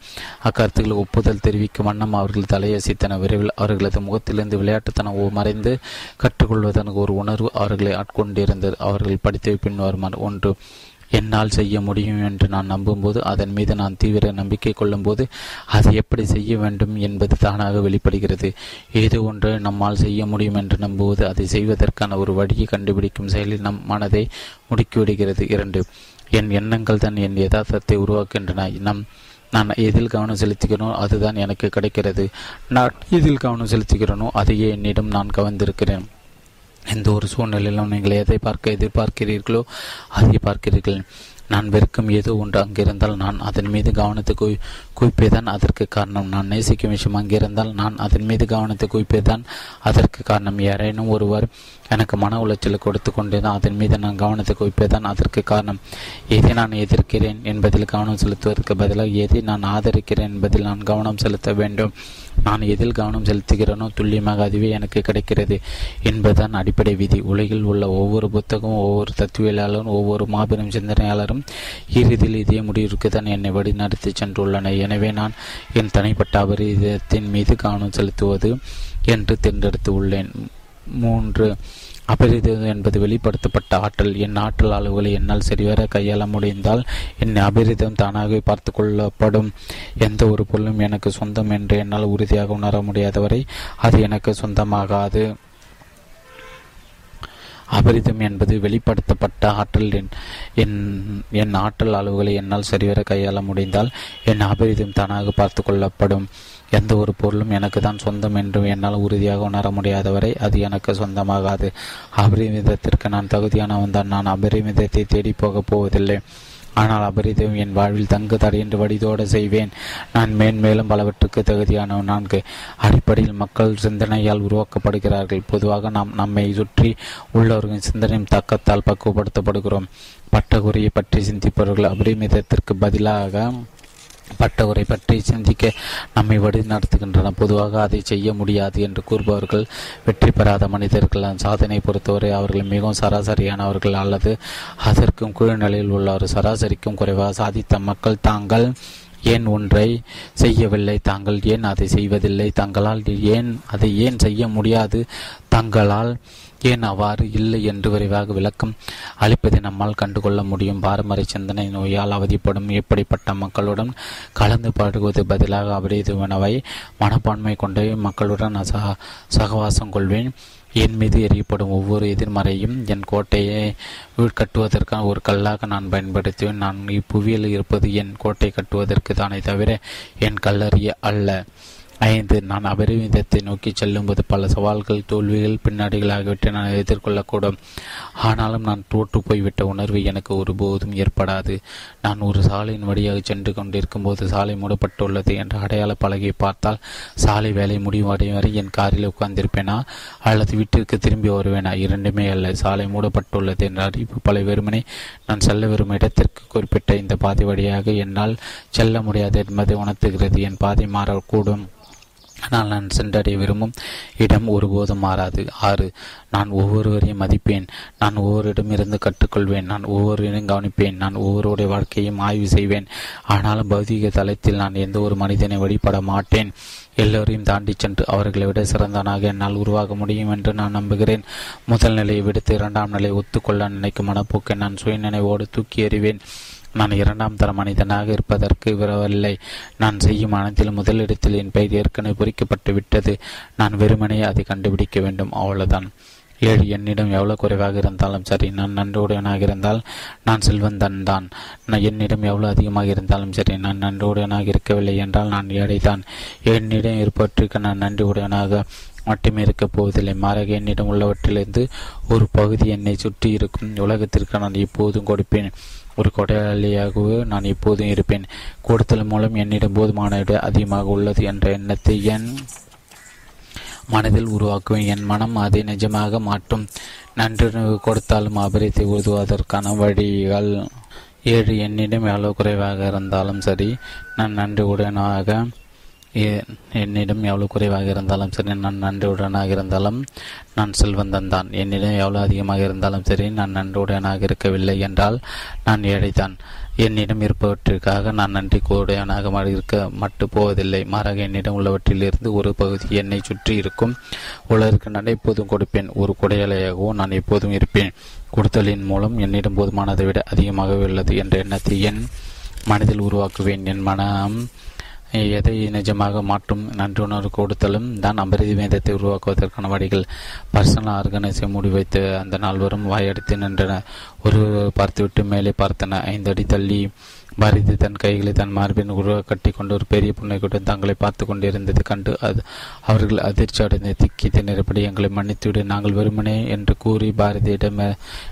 அக்கருத்துக்கள் ஒப்புதல் தெரிவிக்கும் வண்ணம் அவர்கள் தலையசித்தன. விரைவில் அவர்களது முகத்திலிருந்து விளையாட்டுத்தனம் மறைந்து கற்றுக்கொள்வதற்கு ஒரு உணர்வு அவர்களை ஆட்கொண்டிருந்தது. அவர்கள் படித்தவை பின்வருமாறு. ஒன்று என்னால் செய்ய முடியும் என்று நான் நம்பும்போது அதன் மீது நான் தீவிர நம்பிக்கை கொள்ளும்போது அதை எப்படி செய்ய வேண்டும் என்பது தானாக வெளிப்படுகிறது. ஏதோ ஒன்று நம்மால் செய்ய முடியும் என்று நம்புவது அதை செய்வதற்கான ஒரு வழியை கண்டுபிடிக்கும் செயலில் நம் மனதை முடுக்கிவிடுகிறது. இரண்டு என் எண்ணங்கள் தான் என் யதார்த்தத்தை உருவாக்குகின்றன. நம் நான் எதில் கவனம் செலுத்துகிறேனோ அதுதான் எனக்கு கிடைக்கிறது. நான் எதில் கவனம் செலுத்துகிறேனோ அதையே என்னிடம் நான் கவர்ந்திருக்கிறேன். எந்த ஒரு சூழ்நிலையிலும் நீங்கள் எதை பார்க்க எதிர்பார்க்கிறீர்களோ அதை பார்க்கிறீர்கள். நான் வெறுக்கும் ஏதோ ஒன்று அங்கிருந்தால் நான் அதன் மீது கவனத்தை குவி குவிப்பேதான் அதற்கு காரணம். நான் நேசிக்கும் விஷயம் அங்கிருந்தால் நான் அதன் மீது கவனத்தை குவிப்பேதான் அதற்கு காரணம். யாரேனும் ஒருவர் எனக்கு மன உளைச்சலை கொடுத்து கொண்டேதான் அதன் மீது நான் கவனத்தை குவிப்பேதான் அதற்கு காரணம். எதை நான் எதிர்க்கிறேன் என்பதில் கவனம் செலுத்துவதற்கு பதிலாக எதை நான் ஆதரிக்கிறேன் என்பதில் நான் கவனம் செலுத்த வேண்டும். நான் எதில் கவனம் செலுத்துகிறேனோ துல்லியமாக அதுவே எனக்கு கிடைக்கிறது என்பதுதான் அடிப்படை விதி. உலகில் உள்ள ஒவ்வொரு புத்தகமும் ஒவ்வொரு தத்துவியலாளரும் ஒவ்வொரு மாபெரும் சிந்தனையாளரும் இறுதியில் இதே முடிவிற்கு தான் என்னை வழிநடத்தி சென்றுள்ளன எனவே நான் என் தனிப்பட்ட அபரிதத்தின் மீது கவனம் செலுத்துவது என்று தேர்ந்தெடுத்து உள்ளேன். மூன்று அபரிதம் என்பது வெளிப்படுத்தப்பட்ட ஆற்றல். என் ஆற்றல் அளவுகளை என்னால் சரிவர கையாள முடிந்தால் என் அபரிதம் தானாகவே பார்த்து கொள்ளப்படும் எந்த ஒரு பொருளும் எனக்கு சொந்தம் என்று என்னால் உறுதியாக உணர முடியாதவரை அது எனக்கு சொந்தமாகாது. அபரிதம் என்பது வெளிப்படுத்தப்பட்ட ஆற்றல். என் என் ஆற்றல் அளவுகளை என்னால் சரிவர கையாள முடிந்தால் என் அபரிதம் தானாக பார்த்து கொள்ளப்படும் எந்த ஒரு பொருளும் எனக்கு தான் சொந்தம் என்றும் என்னால் உறுதியாக உணர முடியாதவரை அது எனக்கு சொந்தமாகாது. அபரிமிதத்திற்கு நான் தகுதியானவன் தான். நான் அபரிமிதத்தை தேடி போகப் போவதில்லை. ஆனால் அபரிதம் என் வாழ்வில் தங்கு தடையின்றி வடிதோட செய்வேன். நான் மேன்மேலும் பலவற்றுக்கு தகுதியானவன். நான்கு அடிப்படையில் மக்கள் சிந்தனையால் உருவாக்கப்படுகிறார்கள். பொதுவாக நாம் நம்மை சுற்றி உள்ளவர்களின் சிந்தனையும் தக்கத்தால் பக்குவப்படுத்தப்படுகிறோம். பட்டகுறியை பற்றி சிந்திப்பவர்கள் அபரிமிதத்திற்கு பதிலாக பட்டவரை பற்றி சிந்திக்க நம்மை வழி நடத்துகின்றன. பொதுவாக அதை செய்ய முடியாது என்று கூறுபவர்கள் வெற்றி பெறாத மனிதர்கள் சாதனை பொறுத்தவரை அவர்கள் மிகவும் சராசரியானவர்கள் அல்லது அதற்கும் கீழ்நிலையில் உள்ளவர் சராசரிக்கும் குறைவாக சாதித்த மக்கள் தாங்கள் ஏன் ஒன்றை செய்யவில்லை? தாங்கள் ஏன் அதை செய்வதில்லை? தங்களால் ஏன் அதை ஏன் செய்ய முடியாது? தங்களால் ஏன் அவ்வாறு இல்லை என்று விரைவாக விளக்கம் அளிப்பதை நம்மால் கண்டுகொள்ள முடியும். பாரம்பரிய சிந்தனை நோயால் அவதிப்படும் இப்படிப்பட்ட மக்களுடன் கலந்து பழகுவது பதிலாக அபரிதுவனவை மனப்பான்மை கொண்ட மக்களுடன் சக சகவாசம் கொள்வேன். என் மீது எறியப்படும் ஒவ்வொரு எதிர்மறையும் என் கோட்டையை கட்டுவதற்கான ஒரு கல்லாக நான் பயன்படுத்துவேன். நான் இப்புவியில் இருப்பது என் கோட்டை கட்டுவதற்கு தானே தவிர என் கல்லறிய அல்ல. ஐந்து. நான் அபரிமிதத்தை நோக்கி செல்லும்போது பல சவால்கள் தோல்விகள் பின்னாடிகள் ஆகியவற்றை நான் எதிர்கொள்ளக்கூடும். ஆனாலும் நான் தோற்று போய்விட்ட உணர்வு எனக்கு ஒருபோதும் ஏற்படாது. நான் ஒரு சாலையின் வழியாக சென்று கொண்டிருக்கும் போது சாலை மூடப்பட்டுள்ளது என்ற அடையாள பலகையை பார்த்தால் சாலை வேலை முடிவடையும் வரை என் காரில் உட்கார்ந்திருப்பேனா? அல்லது வீட்டிற்கு திரும்பி வருவேனா? இரண்டுமே அல்ல. சாலை மூடப்பட்டுள்ளது என்ற அறிவிப்பு பல வெறுமனே நான் செல்ல விரும்பும் இடத்திற்கு குறிப்பிட்ட இந்த பாதை வழியாக என்னால் செல்ல முடியாது என்பதை உணர்த்துகிறது. என் பாதை மாறக்கூடும். ஆனால் நான் சென்றடைய விரும்பும் இடம் ஒருபோதும் மாறாது. ஆறு நான் ஒவ்வொருவரையும் மதிப்பேன். நான் ஒவ்வொருடமிருந்து கற்றுக்கொள்வேன். நான் ஒவ்வொருவரையும் கவனிப்பேன். நான் ஒவ்வொருடைய வாழ்க்கையும் ஆய்வு செய்வேன். ஆனாலும் பௌதிக தளத்தில் நான் எந்த ஒரு மனிதனை வழிபட மாட்டேன். எல்லோரையும் தாண்டி சென்று அவர்களை விட சிறந்தவனாக என்னால் உருவாக முடியும் என்று நான் நம்புகிறேன். முதல் நிலையை விடுத்து இரண்டாம் நிலையை ஒத்துக்கொள்ள நினைக்கும் மனப்போக்கை நான் சுயநினைவோடு தூக்கி எறிவேன். நான் இரண்டாம் தர மனிதனாக இருப்பதற்கு விரவில்லை நான் செய்யும் அனைத்திலும் முதலிடத்தில் என் பெயர் ஏற்கனவே பொறிக்கப்பட்டு விட்டது. நான் வெறுமனே அதை கண்டுபிடிக்க வேண்டும். அவ்வளவுதான். ஏழு என்னிடம் எவ்வளவு குறைவாக இருந்தாலும் சரி நான் நன்றியுடையவனாக இருந்தால் நான் செல்வந்தன் தான். நான் என்னிடம் எவ்வளவு அதிகமாக இருந்தாலும் சரி நான் நன்றியுடையவனாக இருக்கவில்லை என்றால் நான் ஏழைதான். என்னிடம் இருப்பவற்றிற்கு நான் நன்றி உடையவனாக மட்டுமே இருக்கப் போவதில்லை. மாறாக என்னிடம் உள்ளவற்றிலிருந்து ஒரு பகுதி என்னை சுற்றி இருக்கும் உலகத்திற்கு நான் எப்போதும் கொடுப்பேன். ஒரு கொடையாளியாகவே நான் எப்போதும் இருப்பேன். கொடுத்தல் மூலம் என்னிடம் போதுமான விட அதிகமாக உள்ளது என்ற எண்ணத்தை என் மனதில் உருவாக்குவேன். என் மனம் அதை நிஜமாக மாற்றும். நன்றி கொடுத்தாலும் அபரித்தை உதவுவதற்கான வழிகள் ஏழு. என்னிடம் எவ்வளவு குறைவாக இருந்தாலும் சரி நான் நன்றி உடனாக என்னிடம் எவ்வளவு குறைவாக இருந்தாலும் சரி நான் நன்றியுடனாக இருந்தாலும் நான் செல்வந்தன் தான். என்னிடம் எவ்வளவு அதிகமாக இருந்தாலும் சரி நான் நன்றியுடனாக இருக்கவில்லை என்றால் நான் ஏழைதான் என்னிடம் இருப்பவற்றிற்காக நான் நன்றி கூடையவனாக இருக்க மட்டு போவதில்லை. மாறாக என்னிடம் உள்ளவற்றிலிருந்து ஒரு பகுதி என்னை சுற்றி இருக்கும். உலகிற்கு நான் எப்போதும் கொடுப்பேன். ஒரு கொடையாளியாகவும் நான் எப்போதும் இருப்பேன். கொடுத்தலின் மூலம் என்னிடம் போதுமானதை விட அதிகமாகவே உள்ளது என்ற எண்ணத்தை என் மனதில் உருவாக்குவேன். என் மனம் எதை நிஜமாக மாற்றும் நன்றுணர்வு கொடுத்தலும் தான் அபரிதி வேதத்தை உருவாக்குவதற்கான வழிகள். பர்சனல் ஆர்கனைஸை மூடி வைத்து அந்த நால்வரும் வாயடித்து நின்றன. ஒரு பார்த்துவிட்டு மேலே பார்த்தன. ஐந்து அடி தள்ளி பாரதி தன் கைகளை தன் மார்பின் உருவ கட்டி கொண்டு ஒரு பெரிய புன்னைக்குடன் தங்களை பார்த்து கொண்டிருந்தது கண்டு அது அவர்கள் அதிர்ச்சி அடைந்து திக்கி திணறப்படி எங்களை மன்னித்துவிடு. நாங்கள் வெறுமனே என்று கூறி பாரதி இடம்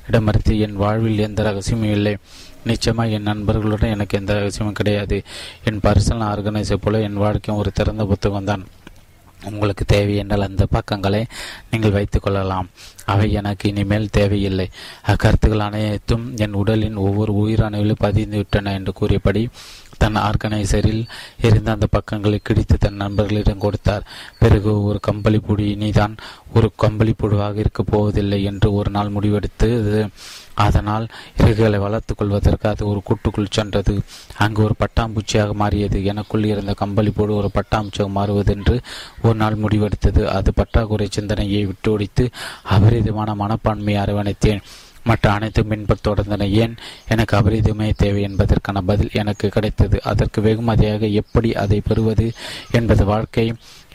இடமறுத்து என் வாழ்வில் எந்த ரகசியமும் இல்லை. நிச்சயமாக என் நண்பர்களுடன் எனக்கு எந்த அவசியமும் கிடையாது. என் பர்சனல் ஆர்கனைசர் போல என் வாழ்க்கையும் ஒரு திறந்த புத்தகம் தான். உங்களுக்கு தேவை என்றால் அந்த பக்கங்களை நீங்கள் வைத்துக் கொள்ளலாம். அவை எனக்கு இனிமேல் தேவையில்லை. அக்கருத்துக்கள் அனைத்தும் என் உடலின் ஒவ்வொரு உயிரணுவிலும் பதிந்து விட்டன என்று கூறியபடி தன் ஆர்கனைசரில் இருந்த அந்த பக்கங்களை கிடித்து தன் நண்பர்களிடம் கொடுத்தார். பிறகு ஒரு கம்பளி புடி இனிதான் ஒரு கம்பளி புழுவாக இருக்கப் போவதில்லை என்று ஒரு நாள் முடிவெடுத்து அதனால் இறகுகளை வளர்த்துக் கொள்வதற்கு அது ஒரு கூட்டுக்குள் சென்றது. அங்கு ஒரு பட்டாம்பூச்சியாக மாறியது. எனக்குள் இருந்த கம்பளி புழு ஒரு பட்டாம்பூச்சியாக மாறுவதென்று ஒரு நாள் முடிவெடுத்தது. அது பற்றாக்குறை சிந்தனையை விட்டு ஒடித்து அபரிதமான மனப்பான்மையை அரவணைத்தேன். மற்ற அனைத்தும் பின்பற்ற தொடர்ந்தன ஏன் எனக்கு அபரிதமே தேவை என்பதற்கான பதில் எனக்கு கிடைத்தது. அதற்கு வெகுமதியாக எப்படி அதை பெறுவது என்பது வாழ்க்கை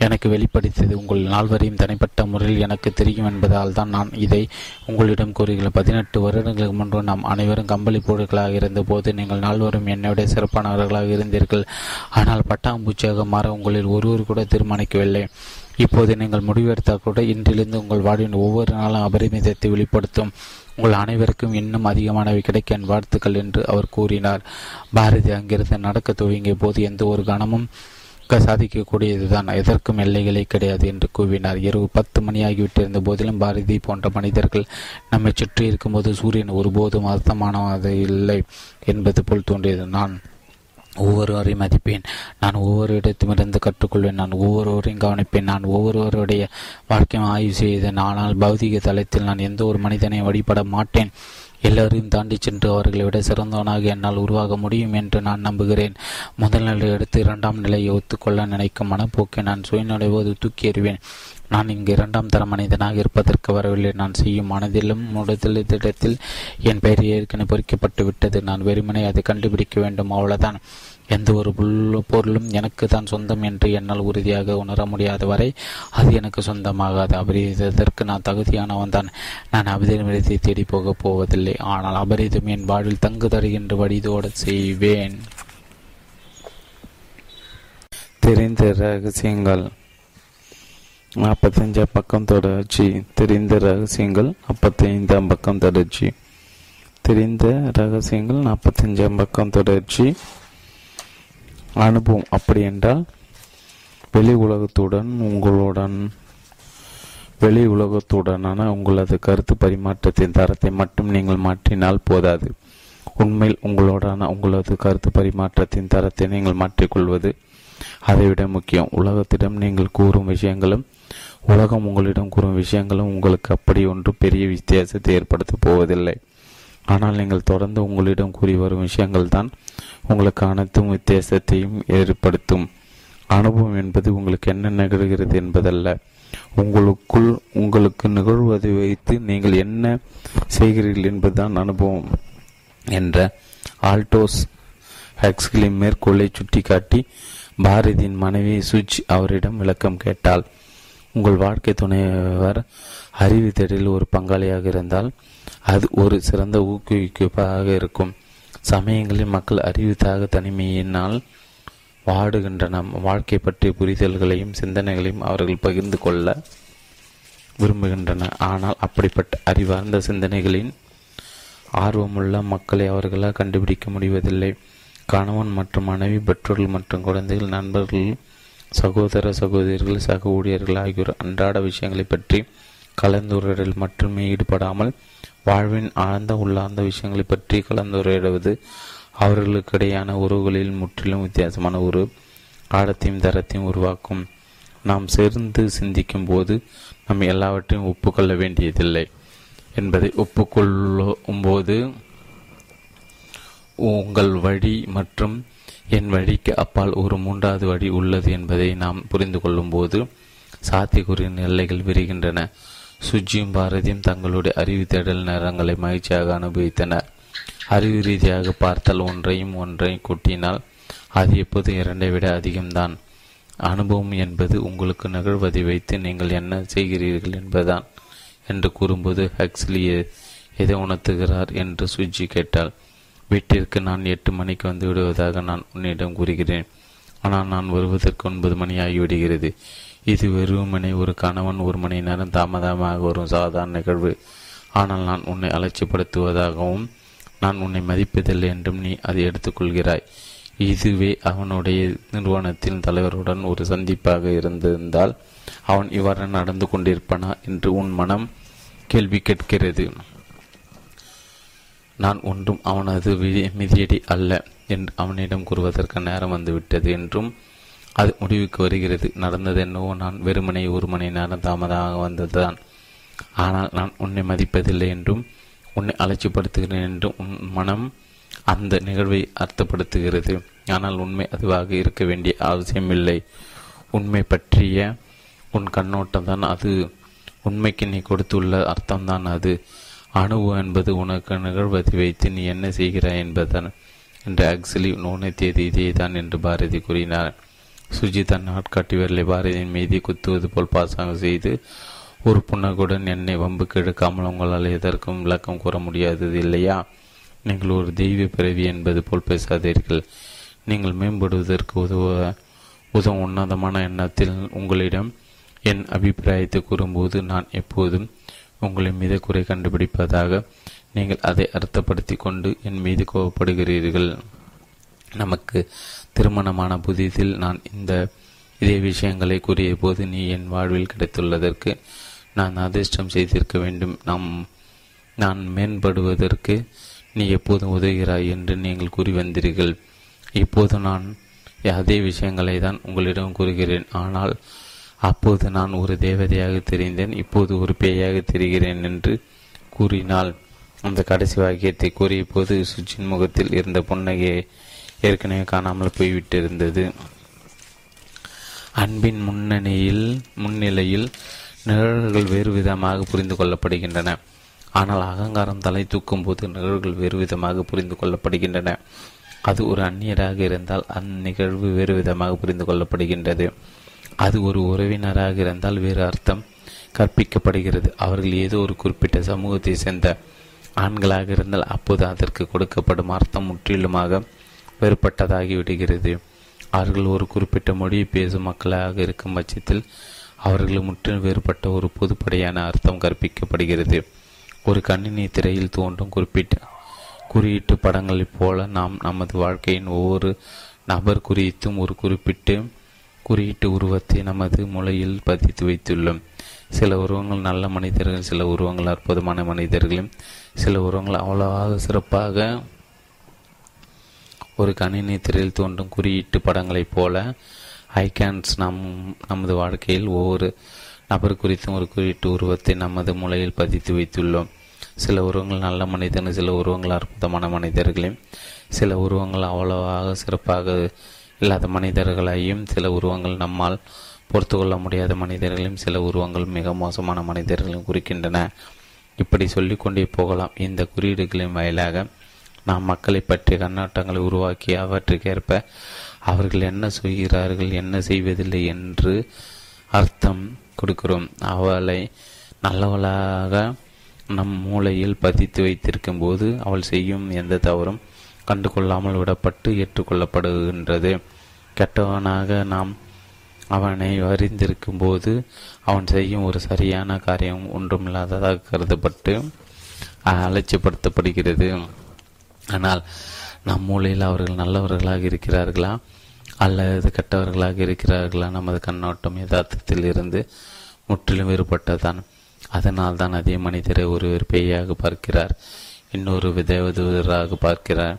எனக்கு வெளிப்படுத்தியது. உங்கள் நால்வரையும் தனிப்பட்ட முறையில் எனக்கு தெரியும் என்பதால் தான் நான் இதை உங்களிடம் கூறுகிறேன். பதினெட்டு வருடங்களுக்கு முன்பு நாம் அனைவரும் கம்பளி போடுகளாக இருந்தபோது நீங்கள் நால்வரும் என்னுடைய சிறப்பானவர்களாக இருந்தீர்கள். ஆனால் பட்டாம்பூச்சியாக மாற உங்களில் ஒருவர் கூட தீர்மானிக்கவில்லை. இப்போது நீங்கள் முடிவெடுத்தால் கூட இன்றிலிருந்து உங்கள் வாழ்வின் ஒவ்வொரு நாளும் அபரிமிதத்தை வெளிப்படுத்தும். உங்கள் அனைவருக்கும் இன்னும் அதிகமானவை கிடைக்க என் வாழ்த்துக்கள் என்று அவர் கூறினார். பாரதி அங்கிருந்து நடக்க துவங்கிய போது எந்த ஒரு கணமும் சாதிக்கக்கூடியதுதான் எதற்கும் எல்லைகளே கிடையாது என்று கூறினார் இரவு பத்து மணியாகிவிட்டிருந்த போதிலும் பாரதி போன்ற மனிதர்கள் நம்மை சுற்றி இருக்கும்போது சூரியன் ஒருபோதும் அர்த்தமானது இல்லை என்பது போல் தோன்றியது. நான் ஒவ்வொருவரையும் மதிப்பேன். நான் ஒவ்வொரு இடத்திலிருந்து கற்றுக்கொள்வேன். நான் ஒவ்வொருவரையும் கவனிப்பேன். நான் ஒவ்வொருவருடைய வாழ்க்கையும் ஆய்வு செய்தேன். ஆனால் பௌதிக தளத்தில் நான் எந்த ஒரு மனிதனை வழிபட மாட்டேன். எல்லோரையும் தாண்டி சென்று அவர்களை விட சிறந்தவனாக என்னால் உருவாக முடியும் என்று நான் நம்புகிறேன். முதல் நிலை எடுத்து இரண்டாம் நிலையை ஒத்துக்கொள்ள நினைக்கும் மனப்போக்கை நான் சுயநடைவோது தூக்கி எறிவேன். நான் இங்கு இரண்டாம் தர மனிதனாக இருப்பதற்கு வரவில்லை. நான் செய்யும் மனதிலும் இடத்தில் என் பெயர் ஏற்கனவே பொறிக்கப்பட்டு விட்டது. நான் வெறுமனை அதை கண்டுபிடிக்க வேண்டும். அவ்வளவுதான். எந்த ஒரு பொருளும் எனக்கு தான் சொந்தம் என்று என்னால் உறுதியாக உணர முடியாத வரை அது எனக்கு சொந்தமாகாது. அபரிதற்கு நான் தகுதியானவன் தான். நான் அபரிதத்தை தேடி போகப் போவதில்லை. ஆனால் அபரிதம் என் வாழ்வில் தங்கு தருகின்ற வடிதோட செய்வேன். தெரிந்த ரகசியங்கள். நாற்பத்தஞ்சாம் பக்கம் தொடர்ச்சி. தெரிந்த ரகசியங்கள் நாற்பத்தைந்தாம் பக்கம் தொடர்ச்சி. தெரிந்த ரகசியங்கள் நாற்பத்தஞ்சாம் பக்கம் தொடர்ச்சி. அனுபவம் அப்படி என்றால் வெளி உலகத்துடன் உங்களுடன் வெளி உலகத்துடனான உங்களது கருத்து பரிமாற்றத்தின் தரத்தை மட்டும் நீங்கள் மாற்றினால் போதாது. உண்மையில் உங்களோடான உங்களது கருத்து பரிமாற்றத்தின் தரத்தை நீங்கள் மாற்றிக்கொள்வது அதைவிட முக்கியம். உலகத்திடம் நீங்கள் கூறும் விஷயங்களும் உலகம் உங்களிடம் கூறும் விஷயங்களும் உங்களுக்கு அப்படி ஒன்று பெரிய வித்தியாசத்தை ஏற்படுத்தப் போவதில்லை. ஆனால் நீங்கள் தொடர்ந்து உங்களிடம் கூறி வரும் விஷயங்கள் தான் உங்களுக்கு அனைத்தும் வித்தியாசத்தையும் ஏற்படுத்தும். அனுபவம் என்பது உங்களுக்கு என்ன நிகழ்கிறது என்பதல்ல. உங்களுக்குள் உங்களுக்கு நிகழ்வதை வைத்து நீங்கள் என்ன செய்கிறீர்கள் என்பதுதான் அனுபவம் என்ற ஆல்டோஸ் ஹெக்ஸ்களின் மேற்கோளை சுட்டிக்காட்டி பாரதியின் மனைவி சுஜ் அவரிடம் விளக்கம் கேட்டாள். உங்கள் வாழ்க்கை துணைவர் அறிவு தேடலில் ஒரு பங்காளியாக இருந்தால் அது ஒரு சிறந்த ஊக்குவிப்பாக இருக்கும். சமயங்களில் மக்கள் அறிவித்தாக தனிமையினால் வாடுகின்றன. வாழ்க்கை பற்றிய புரிதல்களையும் சிந்தனைகளையும் அவர்கள் பகிர்ந்து கொள்ள விரும்புகின்றன. ஆனால் அப்படிப்பட்ட அறிவார்ந்த சிந்தனைகளின் ஆர்வமுள்ள மக்களை அவர்களால் கண்டுபிடிக்க முடிவதில்லை. கணவன் மற்றும் மனைவி பெற்றோர்கள் மற்றும் குழந்தைகள் நண்பர்கள் சகோதர சகோதரிகள் சக ஊழியர்கள் ஆகியோர் அன்றாட விஷயங்களை பற்றி கலந்துரையாடல் மட்டுமே ஈடுபடாமல் வாழ்வின் ஆழ்ந்த உள்ளார்ந்த விஷயங்களை பற்றி கலந்துரையாடுவது அவர்களுக்கிடையான உறவுகளில் முற்றிலும் வித்தியாசமான ஒரு ஆழத்தையும் தரத்தையும் உருவாக்கும். நாம் சேர்ந்து சிந்திக்கும் போது நாம் எல்லாவற்றையும் ஒப்புக்கொள்ள வேண்டியதில்லை என்பதை ஒப்புக்கொள்ளும் போது உங்கள் வழி மற்றும் என் வழிக்கு அப்பால் ஒரு மூன்றாவது வழி உள்ளது என்பதை நாம் புரிந்து கொள்ளும் போது எல்லைகள் விரிகின்றன. சுஜியும் பாரதியும் தங்களுடைய அறிவு தேடல் நேரங்களை மகிழ்ச்சியாக அனுபவித்தனர். அறிவு ரீதியாக பார்த்தால் ஒன்றையும் ஒன்றையும் கூட்டினால் அது எப்போது இரண்டை விட அதிகம்தான். அனுபவம் என்பது உங்களுக்கு நிகழ்வதை வைத்து நீங்கள் என்ன செய்கிறீர்கள் என்பதுதான் என்று கூறும்போது ஹக்ஸ்லி எதை உணர்த்துகிறார்? என்று சுஜி கேட்டாள். வீட்டிற்கு நான் எட்டு மணிக்கு வந்து விடுவதாக நான் உன்னிடம் கூறுகிறேன். ஆனால் நான் வருவதற்கு ஒன்பது மணி ஆகிவிடுகிறது இது வெறுமனை ஒரு கணவன் ஒரு மணி நேரம் தாமதமாக வரும் சாதாரண நிகழ்வு. ஆனால் நான் உன்னை அலட்சியப்படுத்துவதாகவும் நான் உன்னை மதிப்பதில்லை என்றும் நீ அதை எடுத்துக்கொள்கிறாய். இதுவே அவனுடைய நிறுவனத்தின் தலைவருடன் ஒரு சந்திப்பாக இருந்திருந்தால் அவன் இவ்வாறு நடந்து கொண்டிருப்பனா என்று உன் மனம் கேள்வி கேட்கிறது. நான் ஒன்றும் அவனது மிதியடி அல்ல என்று அவனிடம் கூறுவதற்கு நேரம் வந்துவிட்டது என்றும் அது முடிவுக்கு வருகிறது. நடந்தது என்னவோ நான் வெறுமனை ஒரு மணி நேரம் தாமதமாக வந்ததுதான். ஆனால் நான் உன்னை மதிப்பதில்லை என்றும் உன்னை அலட்சிப்படுத்துகிறேன் என்றும் உன் மனம் அந்த நிகழ்வை அர்த்தப்படுத்துகிறது. ஆனால் உண்மை அதுவாக இருக்க வேண்டிய அவசியமில்லை. உண்மை பற்றிய உன் கண்ணோட்டம் தான் அது. உண்மைக்கு நீ கொடுத்துள்ள அர்த்தம்தான் அது. அணுவு என்பது உனக்கு நிகழ்வதை வைத்து நீ என்ன செய்கிறாய் என்பதுதான் என்று அக்சலி நோனத்தியது இதே தான் என்று பாரதி கூறினார். சுஜி தன் நாட்காட்டி விரலை பாரதியின் மீதி குத்துவது போல் பாசாங்க செய்து ஒரு புன்னகுடன் என்னை வம்புக்கு எடுக்காமல் உங்களால் எதற்கும் விளக்கம் கூற முடியாதது இல்லையா? நீங்கள் ஒரு தெய்வ பிறவி என்பது போல் பேசாதீர்கள். நீங்கள் மேம்படுவதற்கு உதவ உதவும் உன்னதமான எண்ணத்தில் உங்களிடம் என் அபிப்பிராயத்தை கூறும்போது நான் எப்போதும் உங்களின் மீது குறை கண்டுபிடிப்பதாக நீங்கள் அதை அர்த்தப்படுத்தி கொண்டு என் மீது கோவப்படுகிறீர்கள். நமக்கு திருமணமான புதிதில் நான் இந்த இதே விஷயங்களை கூறிய போது நீ என் வாழ்வில் கிடைத்துள்ளதற்கு நான் அதிர்ஷ்டம் செய்திருக்க வேண்டும். நாம் நான் மேம்படுவதற்கு நீ எப்போதும் உதவுகிறாய் என்று நீங்கள் கூறி வந்தீர்கள். இப்போது நான் அதே விஷயங்களை தான் உங்களிடம் கூறுகிறேன். ஆனால் அப்போது நான் ஒரு தேவதையாக தெரிந்தேன் இப்போது ஒரு பேயாக தெரிகிறேன் என்று கூறினாள். அந்த கடைசி வாக்கியத்தை கூறிய போது சுஜின் முகத்தில் இருந்த புன்னகையை ஏற்கனவே காணாமல் போய்விட்டிருந்தது. அன்பின் முன்னணியில் முன்னிலையில் நிகழ்வுகள் வேறு விதமாக புரிந்து கொள்ளப்படுகின்றன. ஆனால் அகங்காரம் தலை தூக்கும் போது நிகழ்வுகள் வேறு விதமாக புரிந்து கொள்ளப்படுகின்றன. அது ஒரு அந்நியராக இருந்தால் அந்நிகழ்வு வேறு விதமாக புரிந்து கொள்ளப்படுகின்றது. அது ஒரு உறவினராக இருந்தால் வேறு அர்த்தம் கற்பிக்கப்படுகிறது. அவர்கள் ஏதோ ஒரு குறிப்பிட்ட சமூகத்தை சேர்ந்த ஆண்களாக இருந்தால் அப்போது அதற்கு கொடுக்கப்படும் அர்த்தம் முற்றிலுமாக வேறுபட்டதாகிவிடுகிறது. அவர்கள் ஒரு குறிப்பிட்ட மொழியை பேசும் மக்களாக இருக்கும் பட்சத்தில் அவர்கள் முற்றிலும் வேறுபட்ட ஒரு பொதுப்படையான அர்த்தம் கற்பிக்கப்படுகிறது. ஒரு கணினி திரையில் தோன்றும் குறிப்பிட்ட குறியீட்டு படங்களைப் போல நாம் நமது வாழ்க்கையின் ஒவ்வொரு நபர் குறித்தும் ஒரு குறிப்பிட்டு குறியீட்டு உருவத்தை நமது மூளையில் பதித்து வைத்துள்ளோம். சில உருவங்கள் நல்ல மனிதர்கள் சில உருவங்கள் அற்புதமான மனிதர்களும் சில உருவங்கள் அவ்வளவாக சிறப்பாக ஒரு கணினி திரையில் தோன்றும் குறியீட்டு படங்களைப் போல ஐகான்ஸ் நம் நமது வாழ்க்கையில் ஒவ்வொரு நபர் குறித்தும் ஒரு குறியீட்டு உருவத்தை நமது மூளையில் பதித்து வைத்துள்ளோம். சில உருவங்கள் நல்ல மனிதர்கள் சில உருவங்கள் அற்புதமான மனிதர்களையும் சில உருவங்கள் அவ்வளவாக சிறப்பாக இல்லாத மனிதர்களையும் சில உருவங்கள் நம்மால் பொறுத்து கொள்ள முடியாத மனிதர்களையும் சில உருவங்கள் மிக மோசமான மனிதர்களையும் குறிக்கின்றன. இப்படி சொல்லிக்கொண்டே போகலாம். இந்த குறியீடுகளின் வாயிலாக நாம் மக்களை பற்றிய கண்ணோட்டங்களை உருவாக்கி அவற்றுக்கேற்ப அவர்கள் என்ன செய்கிறார்கள் என்ன செய்வதில்லை என்று அர்த்தம் கொடுக்கிறோம். அவளை நல்லவளாக நம் மூளையில் பதித்து வைத்திருக்கும் போது அவள் செய்யும் எந்த தவறும் கண்டுகொள்ளாமல் விடப்பட்டு ஏற்றுக்கொள்ளப்படுகின்றது. கெட்டவனாக நாம் அவனை அறிந்திருக்கும் போது அவன் செய்யும் ஒரு சரியான காரியம் ஒன்றுமில்லாததாக கருதப்பட்டு அலட்சியப்படுத்தப்படுகிறது. ஆனால் நம் மூலையில் அவர்கள் நல்லவர்களாக இருக்கிறார்களா? அல்லது கெட்டவர்களாக இருக்கிறார்களா? நமது கண்ணோட்டம் யதார்த்தத்தில் இருந்து முற்றிலும் வேறுபட்டதான் அதனால் தான் அதே மனிதரை ஒருவர் பேயாக பார்க்கிறார். இன்னொரு தேவதூதராக பார்க்கிறார்.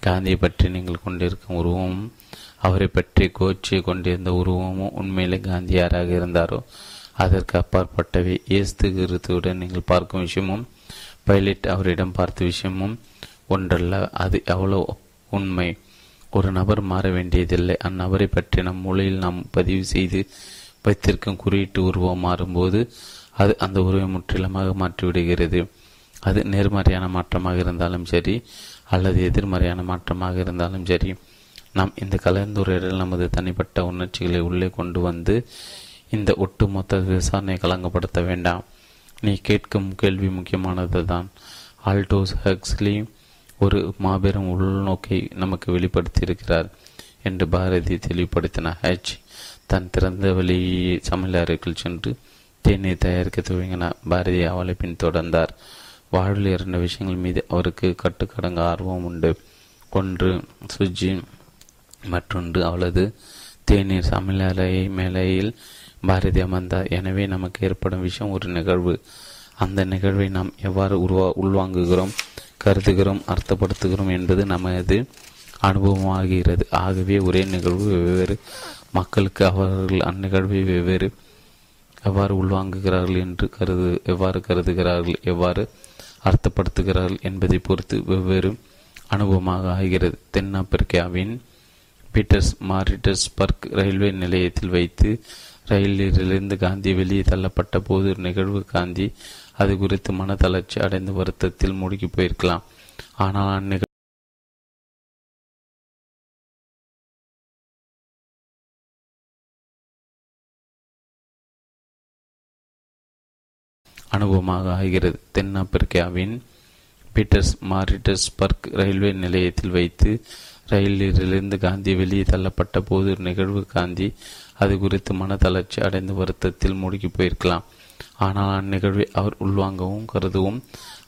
காந்தியை பற்றி நீங்கள் கொண்டிருக்கும் உருவம் அவரை பற்றி கோச்சி கொண்டிருந்த உருவமும் உண்மையிலே காந்தி யாராக இருந்தாரோ? அதற்கு அப்பாற்பட்டவை ஏஸ்து கிருத்துடன் நீங்கள் பார்க்கும் விஷயமும் பைலட் அவரிடம் பார்த்த விஷயமும் ஒன்றல்ல அது எவ்வளோ உண்மை. ஒரு நபர் மாற வேண்டியதில்லை. அந்நபரை பற்றி நம் மூலையில் நாம் பதிவு செய்து வைத்திருக்கும் குறியீட்டு உருவம் மாறும்போது அது அந்த உருவை முற்றிலுமாக மாற்றிவிடுகிறது. அது நேர்மறையான மாற்றமாக இருந்தாலும் சரி அல்லது எதிர்மறையான மாற்றமாக இருந்தாலும் சரி. நாம் இந்த கலந்துரையாடல் நமது தனிப்பட்ட உணர்ச்சிகளை உள்ளே கொண்டு வந்து இந்த ஒட்டுமொத்த விசாரணையை கலங்கப்படுத்த வேண்டாம். நீ கேட்கும் கேள்வி முக்கியமானது தான் ஆல்டோஸ் ஹக்ஸ்லி ஒரு மாபெரும் உள்நோக்கை நமக்கு வெளிப்படுத்தியிருக்கிறார் என்று பாரதி தெளிவுபடுத்தினார் ஹெச் தன் திறந்த வழி சமையலறைக்குள் சென்று தேநீர் தயாரிக்க துவங்கினார் பாரதி அவளை பின்தொடர்ந்தார். வாழ்வில் இரண்டு விஷயங்கள் மீது அவருக்கு கட்டுக்கடங்க ஆர்வம் உண்டு ஒன்று சுஜி மற்றொன்று அவளது தேநீர் சமையலறை மேலையில் பாரதி அமர்ந்தார் எனவே நமக்கு ஏற்படும் விஷயம் ஒரு நிகழ்வு. அந்த நிகழ்வை நாம் எவ்வாறு உருவா உள்வாங்குகிறோம் கருதுகிறோம் அர்த்தப்படுத்துகிறோம் என்பது நமது அனுபவமாகிறது. ஆகவே ஒரே நிகழ்வு வெவ்வேறு. மக்களுக்கு அவர்கள் அந்நிகழ்வை வெவ்வேறு எவ்வாறு உள்வாங்குகிறார்கள் என்று கருது எவ்வாறு கருதுகிறார்கள் எவ்வாறு அர்த்தப்படுத்துகிறார்கள் என்பதை பொறுத்து வெவ்வேறு அனுபவமாக ஆகிறது. தென்னாப்பிரிக்காவின் பீட்டர்ஸ் மாரிட்டஸ்பர்க் ரயில்வே நிலையத்தில் வைத்து ரயிலிலிருந்து காந்தி வெளியே தள்ளப்பட்ட போது நிகழ்வு. காந்தி அது குறித்து மன தளர்ச்சி அடைந்த வருத்தத்தில் முடுக்கி போயிருக்கலாம். ஆனால் அந்நிகழ்வு அனுபவமாக ஆகிறது. தென்னாப்பிரிக்காவின் பீட்டர்ஸ் மாரிட்டஸ்பர்க் ரயில்வே நிலையத்தில் வைத்து ரயிலிலிருந்து காந்தி வெளியே தள்ளப்பட்ட போது நிகழ்வு காந்தி அது குறித்து மனதளர்ச்சி அடைந்த வருத்தத்தில் முடுக்கி போயிருக்கலாம். ஆனால் அந்நிகழ்வை அவர் உள்வாங்கவும் கருதவும்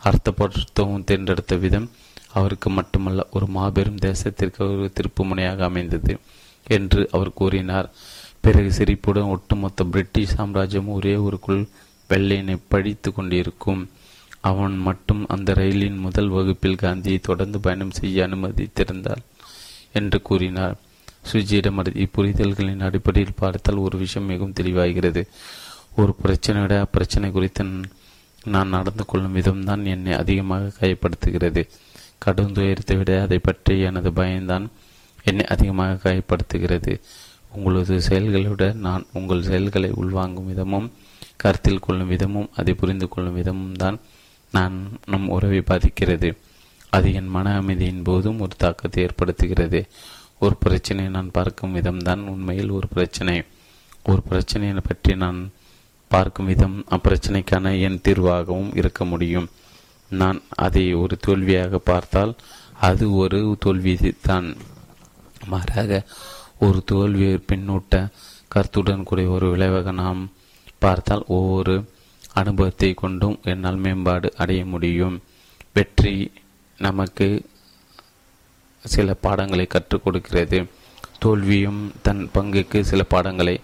அர்த்தப்படுத்தவும் தேர்ந்தெடுத்த விதம் அவருக்கு மட்டுமல்ல ஒரு மாபெரும் தேசத்திற்கு ஒரு திருப்புமுனையாக அமைந்தது என்று அவர் கூறினார். பிறகு சிரிப்புடன் ஒட்டுமொத்த பிரிட்டிஷ் சாம்ராஜ்யம் ஒரே ஊருக்குள் வெள்ளையனை படித்து கொண்டிருக்கும். அவன் மட்டும் அந்த ரயிலின் முதல் வகுப்பில் காந்தியை தொடர்ந்து பயணம் செய்ய அனுமதித்திருந்தார். என்று கூறினார். சுஜியிடம் இப்புரிதல்களின் அடிப்படையில் பார்த்தால் ஒரு விஷயம் மிகவும் தெளிவாகிறது. ஒரு பிரச்சனையோட அப்பிரச்சனை குறித்து நான் நடந்து கொள்ளும் விதம்தான் என்னை அதிகமாக காயப்படுத்துகிறது. கடும் துயரத்தை விட அதை பற்றி எனது பயம்தான் என்னை அதிகமாக காயப்படுத்துகிறது. உங்களது செயல்களை விட நான் உங்கள் செயல்களை உள்வாங்கும் விதமும் கருத்தில் கொள்ளும் விதமும் அதை புரிந்து கொள்ளும் விதமும் தான் நான் நம் உறவை பாதிக்கிறது. அது என் மன அமைதியின் போதும் ஒரு தாக்கத்தை ஏற்படுத்துகிறது. ஒரு பிரச்சனையை நான் பார்க்கும் விதம்தான் உண்மையில் ஒரு பிரச்சனை. ஒரு பிரச்சனையை பற்றி நான் பார்க்கும் விதம் அப்பிரச்சனைக்கான என் தீர்வாகவும் இருக்க முடியும். நான் அதை ஒரு தோல்வியாக பார்த்தால் அது ஒரு தோல்வி தான் மாறாக ஒரு தோல்வி பின்னூட்ட கருத்துடன் கூடிய ஒரு விளைவாக நாம் பார்த்தால் ஒவ்வொரு அனுபவத்தை கொண்டும் என்னால் மேம்பாடு அடைய முடியும். வெற்றி நமக்கு சில பாடங்களை கற்றுக் கொடுக்கிறது. தோல்வியும் தன் பங்குக்கு சில பாடங்களை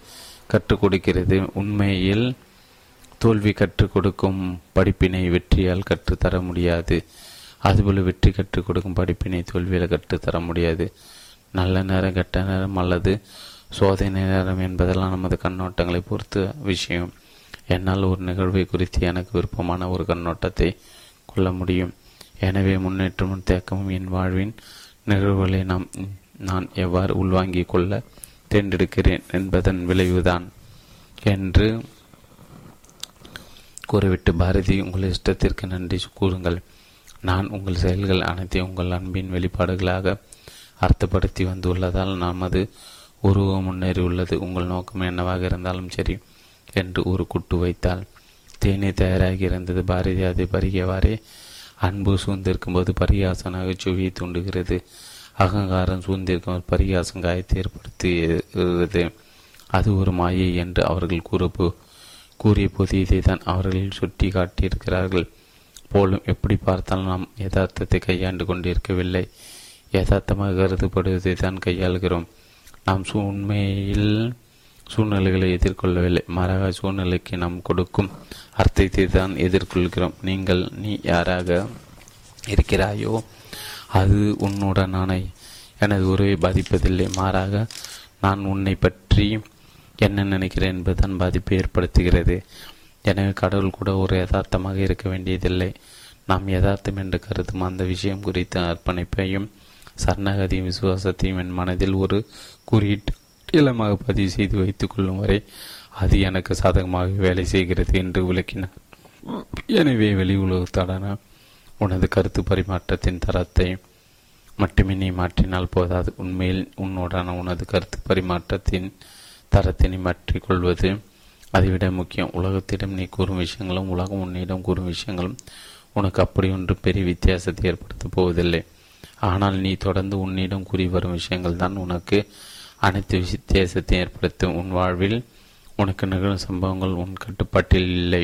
கற்றுக் கொடுக்கிறது. உண்மையில் தோல்வி கற்றுக் கொடுக்கும் படிப்பினை வெற்றியால் கற்றுத்தர முடியாது. அதுபோல் வெற்றி கற்றுக் கொடுக்கும் படிப்பினை தோல்வியால் கற்றுத்தர முடியாது. நல்ல நேரம் கெட்ட நேரம் அல்லது சோதனை நேரம் என்பதெல்லாம் நமது கண்ணோட்டங்களை பொறுத்த விஷயம். என்னால் ஒரு நிகழ்வை குறித்து எனக்கு விருப்பமான ஒரு கண்ணோட்டத்தை கொள்ள முடியும். எனவே முன்னேற்றமும் தேக்கமும் என் வாழ்வின் நிகழ்வுகளை நாம் நான் எவ்வாறு உள்வாங்கிக் கொள்ள தேர்ந்தெடுக்கிறேன் என்பதன் விளைவுதான் என்று கூறிவிட்டு பாரதி உங்கள் இஷ்டத்திற்கு நன்றி கூறுங்கள். நான் உங்கள் செயல்கள் அனைத்தையும் உங்கள் அன்பின் வெளிப்பாடுகளாக அர்த்தப்படுத்தி வந்துள்ளதால் நமது உருவம் முன்னேறியுள்ளது. உங்கள் நோக்கம் என்னவாக இருந்தாலும் சரி என்று ஒரு குட்டு வைத்தால் தேநீர் தயாராகி இருந்தது. பாரதி அதை பருகியவாறே அன்பு சூழ்ந்திருக்கும் போது பரிகாச நகைச்சுவையை தூண்டுகிறது. அகங்காரம் சூழ்ந்திருக்கும் பரிகாசம் காயத்தை ஏற்படுத்துகிறது. அது ஒரு மாயை என்று அவர்கள் கூறப்போ கூறிய போது இதை தான் அவர்கள் சுட்டி காட்டியிருக்கிறார்கள். போலும் எப்படி பார்த்தாலும் நாம் யதார்த்தத்தை கையாண்டு கொண்டிருக்கவில்லை. யதார்த்தமாக கருதப்படுவதை தான் கையாளுகிறோம். நாம் உண்மையில் சூழ்நிலைகளை எதிர்கொள்ளவில்லை. மாறாக சூழ்நிலைக்கு நாம் கொடுக்கும் அர்த்தத்தை தான் எதிர்கொள்கிறோம். நீங்கள் நீ யாராக இருக்கிறாயோ அது உன்னுடனான. எனது உறவை பாதிப்பதில்லை. மாறாக நான் உன்னை பற்றி என்ன நினைக்கிறேன் என்பதுதான் பாதிப்பை ஏற்படுத்துகிறது. எனவே கடவுள் கூட ஒரு யதார்த்தமாக இருக்க வேண்டியதில்லை. நாம் யதார்த்தம் என்று கருதும் அந்த விஷயம் குறித்த அர்ப்பணிப்பையும் சரணகதியும் விசுவாசத்தையும் என் மனதில் ஒரு குறியீட்டு இளமாக பதிவு செய்து வைத்துக் கொள்ளும் வரை அது எனக்கு சாதகமாக வேலை செய்கிறது என்று விளக்கினார். எனவே வெளி உலகத்தாடான உனது கருத்து பரிமாற்றத்தின் தரத்தை மட்டுமே நீ மாற்றினால் போதாது. உண்மையில் உன்னுடான உனது கருத்து பரிமாற்றத்தின் தரத்தினை மாற்றிக்கொள்வது அதைவிட முக்கியம். உலகத்திடம் நீ கூறும் விஷயங்களும் உலகம் உன்னிடம் கூறும் விஷயங்களும் உனக்கு அப்படி ஒன்று பெரிய வித்தியாசத்தை ஏற்படுத்தப் போவதில்லை. ஆனால் நீ தொடர்ந்து உன்னிடம் கூறி வரும் விஷயங்கள் தான் உனக்கு அனைத்து வித்தியாசத்தையும் ஏற்படுத்தும் உன் வாழ்வில் உனக்கு நிகழும் சம்பவங்கள் உன் கட்டுப்பாட்டில் இல்லை.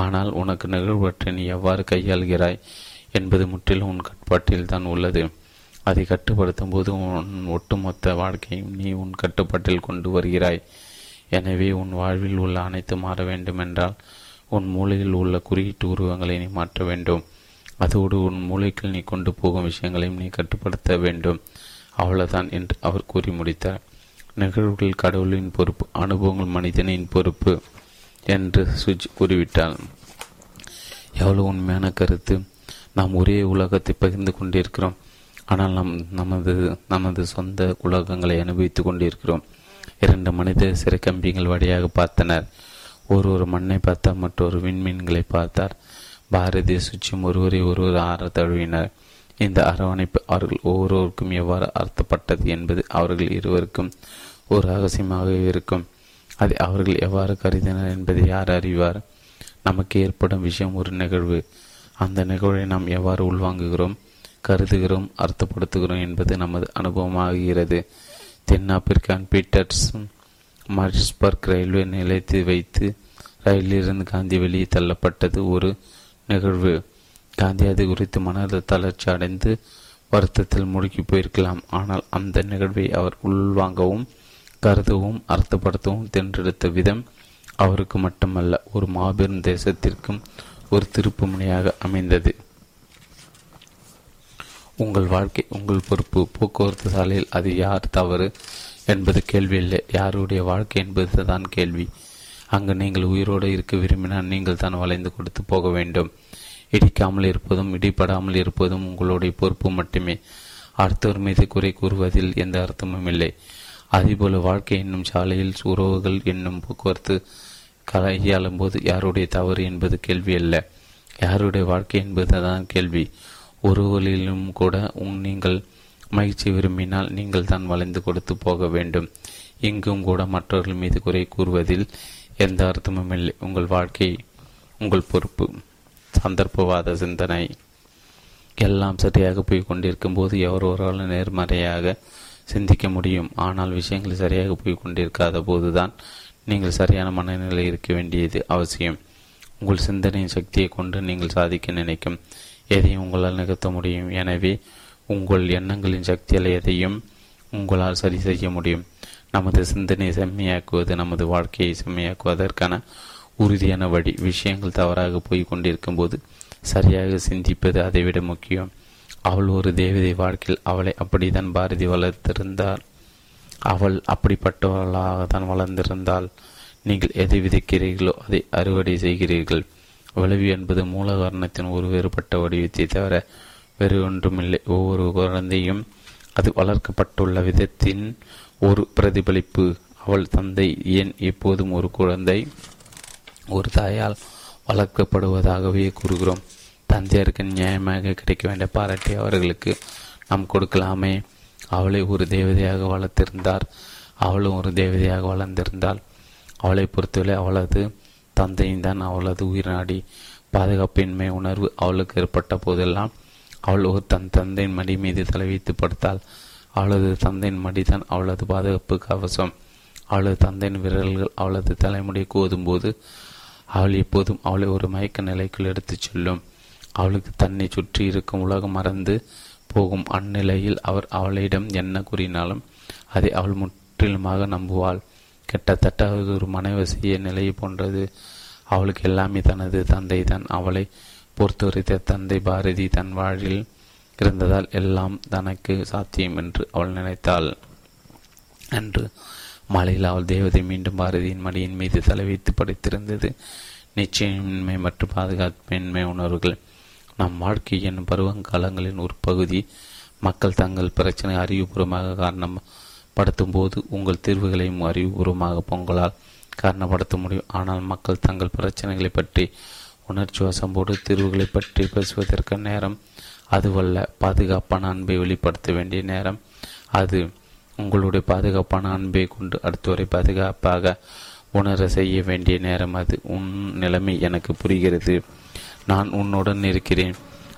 ஆனால் உனக்கு நிகழ்வற்றை நீ எவ்வாறு கையாள்கிறாய் என்பது முற்றிலும் உன் கட்டுப்பாட்டில் தான் உள்ளது. அதை கட்டுப்படுத்தும் போது உன் ஒட்டுமொத்த வாழ்க்கையும் நீ உன் கட்டுப்பாட்டில் கொண்டு வருகிறாய். எனவே உன் வாழ்வில் உள்ள அனைத்து மாற வேண்டுமென்றால் உன் மூளையில் உள்ள குறியீட்டு உருவங்களை நீ மாற்ற வேண்டும். அதோடு உன் மூளைக்குள் நீ கொண்டு போகும் விஷயங்களையும் நீ கட்டுப்படுத்த வேண்டும். அவ்வளவுதான் என்று அவர் கூறி முடித்தார். நிகழ்வுகள் கடவுளின் பொறுப்பு அனுபவங்கள் மனிதனின் பொறுப்பு என்று சுஜ் கூறிவிட்டார் எவ்வளவு உண்மையான கருத்து. நாம் ஒரே உலகத்தை பகிர்ந்து கொண்டிருக்கிறோம். ஆனால் நம் நமது நமது சொந்த உலகங்களை அனுபவித்துக் கொண்டிருக்கிறோம். இரண்டு மனித சிறை கம்பிகள் வழியாக பார்த்தனர். ஒரு ஒரு மண்ணை பார்த்தார் மற்றொரு விண்மீன்களை பார்த்தார். பாரதி சுற்றியும் ஒருவரை ஒருவர் ஆற தழுவினர். இந்த அரவணைப்பு அவர்கள் ஒவ்வொருவருக்கும் எவ்வாறு அர்த்தப்பட்டது என்பது அவர்கள் இருவருக்கும் ஒரு ரகசியமாக இருக்கும். அதை அவர்கள் எவ்வாறு கருதினர் என்பதை யார் அறிவார்? நமக்கு ஏற்படும் விஷயம் ஒரு நிகழ்வு. அந்த நிகழ்வை நாம் எவ்வாறு உள்வாங்குகிறோம்? கருதுகிறோம் அர்த்தப்படுத்துகிறோம் என்பது நமது அனுபவமாகிறது. தென்னாப்பிரிக்கான் பீட்டர்ஸ் மார்ஸ்பர்க் ரயில்வே நிலையத்தை வைத்து ரயிலிருந்து காந்தி வெளியே தள்ளப்பட்டது ஒரு நிகழ்வு. காந்தி அது குறித்து மனத தளர்ச்சி அடைந்து வருத்தத்தில் முழுக்கி போயிருக்கலாம். ஆனால் அந்த நிகழ்வை அவர் உள்வாங்கவும் கருதவும் அர்த்தப்படுத்தவும் தேர்ந்தெடுத்த விதம் அவருக்கு மட்டுமல்ல ஒரு மாபெரும் தேசத்திற்கும் ஒரு திருப்பு முனையாக அமைந்தது. உங்கள் வாழ்க்கை உங்கள் பொறுப்பு போக்குவரத்து சாலையில் அது யார் தவறு என்பது கேள்வி இல்லை. யாருடைய வாழ்க்கை என்பது தான் கேள்வி. அங்கு நீங்கள் உயிரோடு இருக்க விரும்பினால் நீங்கள் தான் வளைந்து கொடுத்து போக வேண்டும். இடிக்காமல் இருப்பதும் இடிப்படாமல் இருப்பதும் உங்களுடைய பொறுப்பு மட்டுமே. அடுத்தவர் மீது குறை கூறுவதில் எந்த அர்த்தமும் இல்லை. அதேபோல வாழ்க்கை என்னும் சாலையில் உறவுகள் என்னும் போக்குவரத்து கையாளும் போது யாருடைய தவறு என்பது கேள்வி அல்ல. யாருடைய வாழ்க்கை என்பதுதான் கேள்வி. உறவுகளிலும் கூட நீங்கள் மகிழ்ச்சி விரும்பினால் நீங்கள் தான் வளைந்து கொடுத்து போக வேண்டும். இங்கும் கூட மற்றவர்கள் மீது குறை கூறுவதில் எந்த அர்த்தமும் இல்லை. உங்கள் வாழ்க்கை உங்கள் பொறுப்பு. சந்தர்ப்பவாத சிந்தனை. எல்லாம் சரியாக போய் கொண்டிருக்கும் போது எவரொருவரால் நேர்மறையாக சிந்திக்க முடியும். ஆனால் விஷயங்கள் சரியாக போய் கொண்டிருக்காத போதுதான் நீங்கள் சரியான மனநிலை இருக்க வேண்டியது அவசியம். உங்கள் சிந்தனையின் சக்தியை கொண்டு நீங்கள் சாதிக்க நினைக்கும். எதையும் உங்களால் நிகழ்த்த முடியும். எனவே உங்கள் எண்ணங்களின் சக்தியால் எதையும் உங்களால் சரி செய்ய முடியும். நமது சிந்தனையை செம்மையாக்குவது நமது வாழ்க்கையை செம்மையாக்குவதற்கான உறுதியான வழி. விஷயங்கள் தவறாக போய் கொண்டிருக்கும் போது சரியாக சிந்திப்பது அதைவிட முக்கியம். அவள் ஒரு தேவதை வாழ்க்கையில் அவளை அப்படித்தான் பாரதி வளர்த்திருந்தாள் அவள் அப்படிப்பட்டவளாக தான் வளர்ந்திருந்தால் நீங்கள் எதை விதைக்கிறீர்களோ அதை அறுவடை செய்கிறீர்கள். விளைவு என்பது மூல காரணத்தின் ஒரு வேறுபட்ட வடிவத்தை தவிர வேறு ஒன்றுமில்லை. ஒவ்வொரு குழந்தையும் அது வளர்க்கப்பட்டுள்ள விதத்தின் ஒரு பிரதிபலிப்பு. அவள் தந்தை ஏன் எப்போதும் ஒரு குழந்தை? ஒரு தாயால் வளர்க்கப்படுவதாகவே கூறுகிறோம். தந்தையருக்கு நியாயமாக கிடைக்க வேண்டிய பாராட்டி அவர்களுக்கு நாம் கொடுக்கலாமே. அவளை ஒரு தேவதையாக வளர்த்திருந்தார். அவளும் ஒரு தேவதையாக வளர்ந்திருந்தாள். அவளை பொறுத்தவரை அவளது தந்தையும் தான் அவளது உயிர்நாடி பாதுகாப்பின்மை உணர்வு அவளுக்கு ஏற்பட்ட போதெல்லாம் அவள் ஒரு தன் தந்தையின் மடி மீது தலை வைத்து படுத்தாள். அவளது தந்தையின் மடிதான் அவளது பாதுகாப்பு கவசம் அவளது தந்தையின் விரல்கள் அவளது தலைமுடியை கோதும்போது போது அவள் எப்போதும் அவளை ஒரு மயக்க நிலைக்குள் எடுத்துச் செல்லும். அவளுக்கு தன்னை சுற்றி இருக்கும் உலகம் மறந்து போகும் அந்நிலையில் அவர் அவளிடம் என்ன கூறினாலும் அதை அவள் முற்றிலுமாக நம்புவாள். கிட்டத்தட்ட அது ஒரு மனைவசிய நிலையை போன்றது. அவளுக்கு எல்லாமே தனது தந்தை தான் அவளை பொறுத்துரைத்த தந்தை பாரதி தன் வாழ்வில் இருந்ததால் எல்லாம் தனக்கு சாத்தியம் என்று அவள் நினைத்தாள். என்று மாலையில் அவள் தேவதை மீண்டும் பாரதியின் மடியின் மீது தலை வைத்து படைத்திருந்தது. நிச்சயமின்மை மற்றும் பாதுகாப்பின்மை உணர்வுகள். நம் வாழ்க்கை என்னும் பருவங்காலங்களின் ஒரு பகுதி. மக்கள் தங்கள் பிரச்சனை அறிவுபூர்வமாக காரணம் படுத்தும் போது உங்கள் தீர்வுகளையும் அறிவுபூர்வமாக பொங்கலால் காரணப்படுத்த முடியும். ஆனால் மக்கள் தங்கள் பிரச்சனைகளை பற்றி உணர்ச்சி வசம்போடு தீர்வுகளை பற்றி பேசுவதற்கு நேரம் அதுவல்ல. பாதுகாப்பான அன்பை வெளிப்படுத்த வேண்டிய நேரம் அது. உங்களுடைய பாதுகாப்பான அன்பை கொண்டு அடுத்தவரை பாதுகாப்பாக உணர செய்ய வேண்டிய நேரம் அது. உன் நிலைமை எனக்கு புரிகிறது. நான் உன்னுடன் இருக்கிறேன்.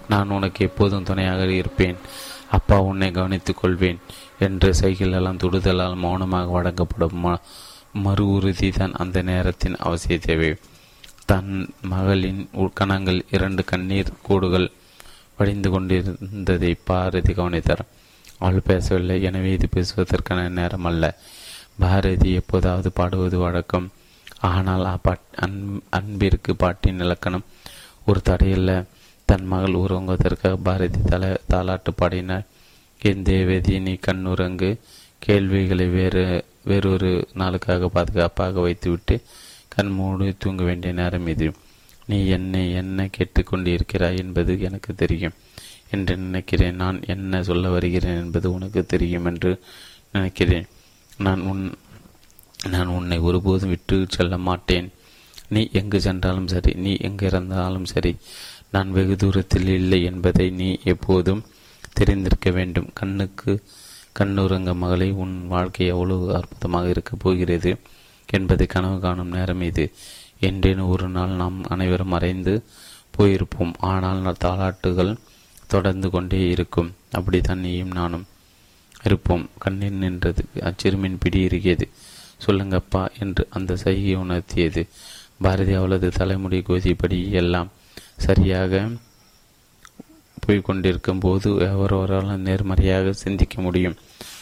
நான் உனக்கு எப்போதும் துணையாக இருப்பேன். அப்பா உன்னை கவனித்துக் கொள்வேன் என்று சைக்கிளெல்லாம் துடுதலால் மௌனமாக வழங்கப்படும் ம மறு உறுதி தான் அந்த நேரத்தின் அவசிய தேவை. தன் மகளின் உட்கணங்கள் இரண்டு கண்ணீர் கூடுகள் வடிந்து கொண்டிருந்ததை பாரதி கவனித்தார். அவள் பேசவில்லை. எனவே இது பேசுவதற்கான நேரம் அல்ல. பாரதி எப்போதாவது பாடுவது வழக்கம். ஆனால் அப்பாட் அன் அன்பிற்கு பாட்டின் இலக்கணம் ஒரு தடையல்ல. தன் மகள் உறங்குவதற்காக பாரதி தல தாலாட்டு பாடினார் என் தேவதி நீ கண்ணுறங்கு கேள்விகளை வேறு வேறொரு நாளுக்காக பாதுகாப்பாக வைத்துவிட்டு கண் மூடி தூங்க வேண்டிய நேரம் இது. நீ என்னை என்ன கேட்டுக்கொண்டிருக்கிறாய் என்பது எனக்கு தெரியும். என்று நினைக்கிறேன். நான் என்ன சொல்ல வருகிறேன் என்பது உனக்கு தெரியும் என்று நினைக்கிறேன். நான் உன் நான் உன்னை ஒருபோதும் விட்டு செல்ல மாட்டேன். நீ எங்கு சென்றாலும் சரி நீ எங்கு இறந்தாலும் சரி நான் வெகு தூரத்தில் இல்லை என்பதை நீ எப்போதும் தெரிந்திருக்க வேண்டும். கண்ணுக்கு கண்ணுறங்க மகளை உன் வாழ்க்கை எவ்வளவு அற்புதமாக இருக்கப் போகிறது என்பதை கனவு காணும் நேரம் இது. என்றேனும் ஒரு நாள் நாம் அனைவரும் மறைந்து போயிருப்போம். ஆனால் தாளாட்டுகள் தொடர்ந்து கொண்டே இருக்கும். அப்படித்தான் நீயும் நானும் இருப்போம். கண்ணீர் நின்றது அச்சிறுமின் பிடி இறுகியது. சொல்லுங்கப்பா என்று அந்த சைகை உணர்த்தியது. பாரதி அவளது தலைமுடி கோதிப்படி எல்லாம் சரியாக போய்கொண்டிருக்கும் போது எவரவரால் நேர்மறையாக சிந்திக்க முடியும்.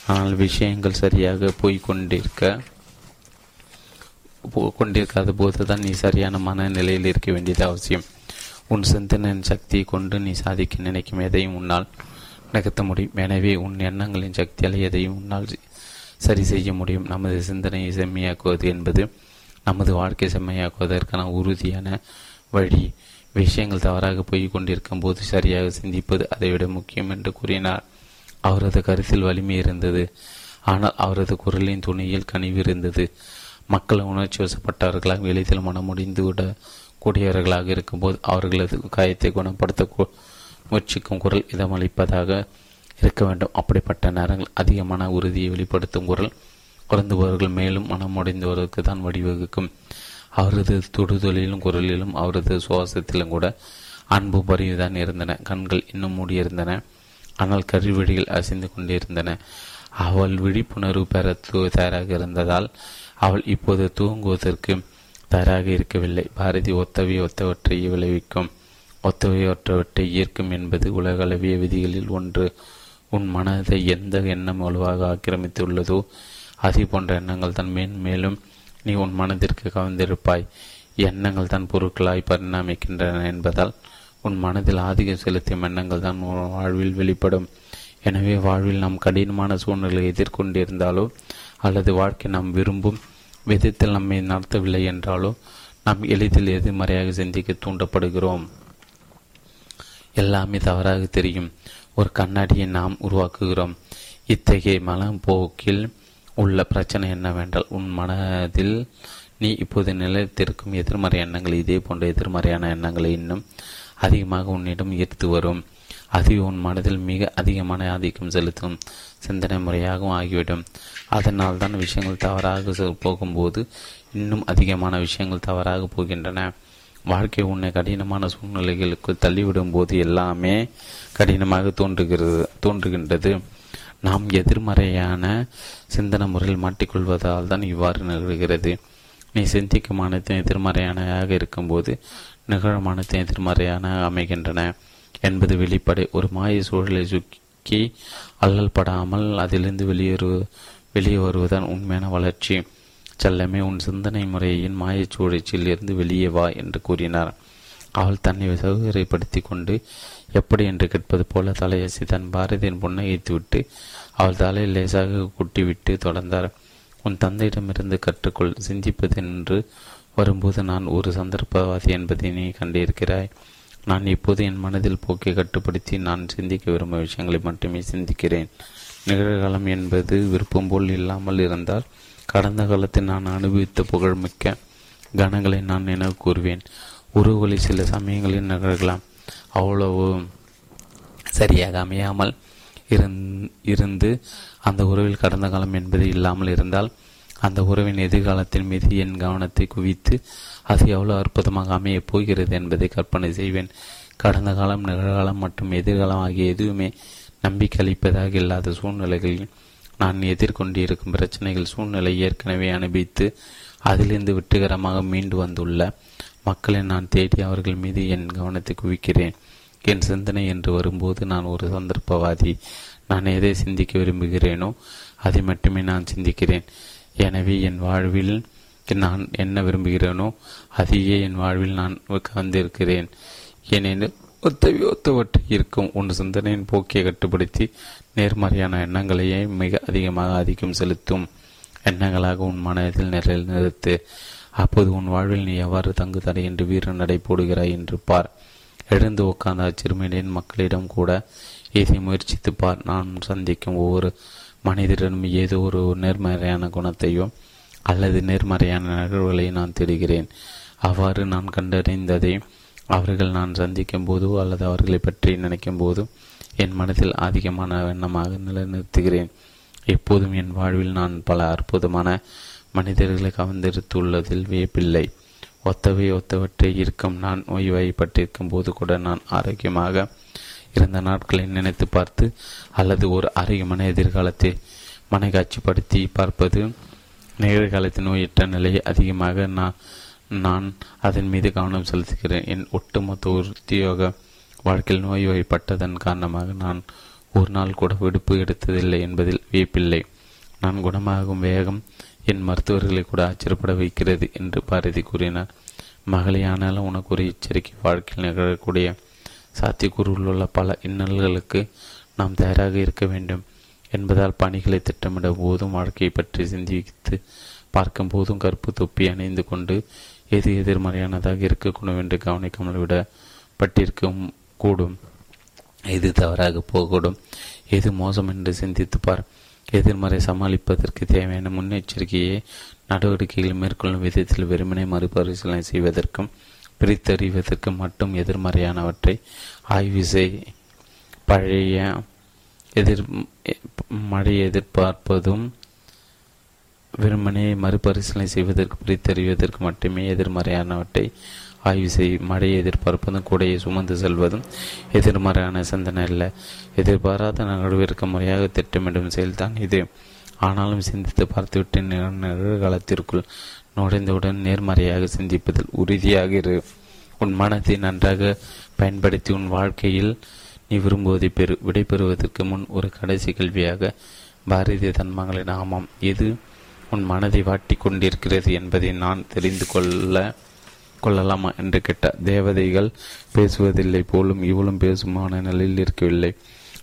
ஆனால் விஷயங்கள் சரியாக போய்கொண்டிருக்க கொண்டிருக்காத போதுதான் நீ சரியான மனநிலையில் இருக்க வேண்டியது அவசியம். உன் சிந்தனையின் சக்தியை கொண்டு நீ சாதிக்க நினைக்கும் எதையும் உன்னால் நகர்த்த முடியும். எனவே உன் எண்ணங்களின் சக்தியால் எதையும் உன்னால் சரி செய்ய முடியும். நமது சிந்தனையை செம்மையாக்குவது என்பது நமது வாழ்க்கை செம்மையாக்குவதற்கான உறுதியான வழி. விஷயங்கள் தவறாக போய் கொண்டிருக்கும் போது சரியாக சிந்திப்பது அதைவிட முக்கியம் என்று கூறினார். அவரது கருத்தில் வலிமை இருந்தது. ஆனால் அவரது குரலின் துணியில் கனிவு இருந்தது. மக்கள் உணர்ச்சி வசப்பட்டவர்களாக எளிதில் மனமுடிந்து விட கூடியவர்களாக இருக்கும்போது அவர்களது காயத்தை குணப்படுத்த முயற்சிக்கும் குரல் இதமளிப்பதாக இருக்க வேண்டும். அப்படிப்பட்ட நேரங்கள் அதிகமான உறுதியை வெளிப்படுத்தும் குரல் குறைந்துபவர்கள் மேலும் மனமுடைந்தவர்களுக்கு தான் வழிவகுக்கும். அவரது தொடுதொழிலும் குரலிலும் அவரது சுவாசத்திலும் கூட அன்பு பரிவுதான் இருந்தன. கண்கள் இன்னும் மூடியிருந்தன. ஆனால் கருவழிகள் அசைந்து கொண்டிருந்தன. அவள் விழிப்புணர்வு பெற தயாராக இருந்ததால் அவள் இப்போது தூங்குவதற்கு தயாராக இருக்கவில்லை. பாரதி ஒத்தவை ஒத்தவற்றை விளைவிக்கும். ஒத்தவை ஒற்றவற்றை ஈர்க்கும் என்பது உலகளவிய விதிகளில் ஒன்று. உன் மனதை எந்த எண்ணம் வலுவாக ஆக்கிரமித்துள்ளதோ அதே போன்ற எண்ணங்கள் தான் மேன்மேலும் நீ உன் மனதிற்கு கவர்ந்திருப்பாய். எண்ணங்கள் தான் பொருட்களாய் பரிணாமிக்கின்றன என்பதால் உன் மனதில் ஆதிக்கம் செலுத்தும் எண்ணங்கள் தான் வாழ்வில் வெளிப்படும். எனவே வாழ்வில் நாம் கடினமான சூழ்நிலையை எதிர்கொண்டிருந்தாலோ அல்லது வாழ்க்கை நாம் விரும்பும் விதத்தில் நம்மை நடத்தவில்லை என்றாலோ நாம் எளிதில் எதிர்மறையாக சிந்திக்க தூண்டப்படுகிறோம். எல்லாமே தவறாக தெரியும். ஒரு கண்ணாடியை நாம் உருவாக்குகிறோம். இத்தகைய மனப்போக்கில் உள்ள பிரச்சனை என்னவென்றால் உன் மனதில் நீ இப்போது நிலைத்திருக்கும் எதிர்மறை எண்ணங்கள் இதே போன்ற எதிர்மறையான எண்ணங்களை இன்னும் அதிகமாக உன்னிடம் ஈர்த்து வரும். அது உன் மனதில் மிக அதிகமான ஆதிக்கம் செலுத்தும் சிந்தனை முறையாகவும் ஆகிவிடும். அதனால் தான் விஷயங்கள் தவறாக போகும்போது இன்னும் அதிகமான விஷயங்கள் தவறாக போகின்றன. வாழ்க்கை உன்னை கடினமான சூழ்நிலைகளுக்கு தள்ளிவிடும் போது எல்லாமே கடினமாக தோன்றுகிறது தோன்றுகின்றது. நாம் எதிர்மறையான சிந்தனை முறையில் மாட்டிக்கொள்வதால் தான் இவ்வாறு நிகழ்கிறது. நீ சிந்திக்கும் அனைத்தும் எதிர்மறையானதாக இருக்கும்போது நிகழும் அனைத்தும் எதிர்மறையான அமைகின்றன. என்பது வெளிப்படை. ஒரு மாய சூழலை சுக்கி அல்லல் படாமல் அதிலிருந்து வெளியேறு வெளியே வருவதன் உண்மையான வளர்ச்சி. செல்லமே உன் சிந்தனை முறையின் மாயச் சூழ்ச்சியில் இருந்து வெளியே வா என்று கூறினார். அவள் தன்னை சௌகரியப்படுத்தி கொண்டு எப்படி? என்று கேட்பது போல தலையசி தன் பாரதியின் புன்னகைத்துவிட்டு அவள் தலையில் லேசாக குட்டிவிட்டு தொடர்ந்தார். உன் தந்தையிடமிருந்து கற்றுக்கொள் சிந்திப்பது என்று வரும்போது நான் ஒரு சந்தர்ப்பவாதி என்பதை நீ கண்டிருக்கிறாய். நான் இப்போது என் மனதில் போக்கை கட்டுப்படுத்தி நான் சிந்திக்க விரும்பும் விஷயங்களை மட்டுமே சிந்திக்கிறேன். நிகழ்காலம் என்பது விருப்பம் போல் இல்லாமல் இருந்தால் கடந்த காலத்தில் நான் அனுபவித்த புகழ்மிக்க கணங்களை நான் நினைவு கூறுவேன். உறவுகளில் சில சமயங்களில் நிகழலாம் அவ்வளவு சரியாக அமையாமல் இருந்து அந்த உறவில் கடந்த காலம் என்பது இல்லாமல் இருந்தால் அந்த உறவின் எதிர்காலத்தின் மீது என் கவனத்தை குவித்து அது எவ்வளவு அற்புதமாக அமையப் போகிறது என்பதை கற்பனை செய்வேன். கடந்த காலம் நிகழ்காலம் மற்றும் எதிர்காலம் ஆகிய எதுவுமே நம்பிக்கை அளிப்பதாக இல்லாத சூழ்நிலைகளில் நான் எதிர்கொண்டிருக்கும் பிரச்சனைகள் சூழ்நிலை ஏற்கனவே அனுபவித்து அதிலிருந்து வெற்றிகரமாக மீண்டு வந்துள்ள மக்களை நான் தேடி அவர்கள் மீது என் கவனத்தை குவிக்கிறேன். என் சிந்தனை என்று வரும்போது நான் ஒரு சந்தர்ப்பவாதி. நான் எதை சிந்திக்க விரும்புகிறேனோ அதை மட்டுமே நான் சிந்திக்கிறேன். எனவே என் வாழ்வில் நான் என்ன விரும்புகிறேனோ அதையே என் வாழ்வில் நான் கவர்ந்திருக்கிறேன் ஏனெனில் ஒத்தவி ஒத்தவற்றை இருக்கும் உன் சிந்தனையின் போக்கியை கட்டுப்படுத்தி நேர்மறையான எண்ணங்களையே மிக அதிகமாக ஆதிக்கம் செலுத்தும். எண்ணங்களாக உன் மனதில் நிலையில் நிறுத்து. அப்போது உன் வாழ்வில் நீ எவ்வாறு தங்கு தடை என்று வீர நடை போடுகிறாய் என்று பார். எழுந்து உட்கார்ந்த அச்சிறுமியின் மக்களிடம் கூட இதை முயற்சித்து பார். நான் சந்திக்கும் ஒவ்வொரு மனிதரிடம் ஏதோ ஒரு நேர்மறையான குணத்தையும் அல்லது நேர்மறையான நிகழ்வுகளை நான் தேடுகிறேன். அவ்வாறு நான் கண்டறிந்ததை அவர்கள் நான் சந்திக்கும் போதோ அல்லது அவர்களை பற்றி நினைக்கும் போதோ என் மனதில் அதிகமான எண்ணமாக நிலைநிறுத்துகிறேன். எப்போதும் என் வாழ்வில் நான் பல அற்புதமான மனிதர்களை கவர்ந்தெடுத்துள்ளதில் வியப்பில்லை. ஒத்தவை ஒத்தவற்றை இருக்கும் நான் ஓய்வாய்ப்பட்டிருக்கும் போது கூட நான் ஆரோக்கியமாக இருந்த நாட்களை நினைத்து பார்த்து அல்லது ஒரு அருகமான எதிர்காலத்தை மனைக்காட்சிப்படுத்தி பார்ப்பது நிகழ்காலத்தின் நோயற்ற நிலையை அதிகமாக நான் நான் அதன் மீது கவனம் செலுத்துகிறேன். என் ஒட்டுமொத்த உத்தியோக வாழ்க்கையில் நோய் வழிபட்டதன் காரணமாக நான் ஒரு நாள் கூட விடுப்பு எடுத்ததில்லை என்பதில் வியப்பில்லை. நான் குணமாகும் வேகம் என் மருத்துவர்களை கூட ஆச்சரியப்பட வைக்கிறது என்று பாரதி கூறினார். மகளே ஆனாலும் உனக்கு ஒரு எச்சரிக்கை. வாழ்க்கையில் நிகழக்கூடிய சாத்தியக்கூறு உள்ள பல இன்னல்களுக்கு நாம் தயாராக இருக்க வேண்டும். என்பதால் பணிகளை திட்டமிட போதும் வாழ்க்கையை பற்றி சிந்தித்து பார்க்கும் போதும் கருப்பு தொப்பி அணிந்து கொண்டு எது எதிர்மறையானதாக இருக்கக்கூடும் என்று கவனிக்காமல் விடப்பட்டிருக்கும் கூடும். எது தவறாக போகக்கூடும் எது மோசம் என்று சிந்தித்து பார். எதிர்மறை சமாளிப்பதற்கு தேவையான முன்னெச்சரிக்கையை நடவடிக்கைகள் மேற்கொள்ளும் விதத்தில் வெறுமனை மறுபரிசீலனை செய்வதற்கும் பிரித்தறிவதற்கு மட்டும் எதிர்மறையானவற்றை ஆய்வு செய் பழைய எதிர் மழையை எதிர்பார்ப்பதும் வெறுமனே மறுபரிசீலனை செய்வதற்கு பிரித்தறிவதற்கு மட்டுமே எதிர்மறையானவற்றை ஆய்வு செய் மழையை எதிர்பார்ப்பதும் கூடையை சுமந்து செல்வதும் எதிர்மறையான சிந்தனை அல்ல. எதிர்பாராத நகர்விற்கு முறையாக திட்டமிடும் செயல்தான் இது. ஆனாலும் சிந்தித்து பார்த்துவிட்டு நிகழ்காலத்திற்குள் நுழைந்தவுடன் நேர்மறையாக சிந்திப்பதில் உறுதியாக இரு உன் மனத்தை நன்றாக பயன்படுத்தி உன் வாழ்க்கையில் நீ விரும்புவதை பெறு விடைபெறுவதற்கு முன் ஒரு கடைசி கேள்வியாக பாரதிய தன்மங்களின் ஆமாம். எது உன் மனதை வாட்டி கொண்டிருக்கிறது என்பதை நான் தெரிந்து கொள்ள கொள்ளலாமா என்று கேட்டார் தேவதைகள் பேசுவதில்லை போலும் இவளும் பேசுமான நிலையில் இருக்கவில்லை.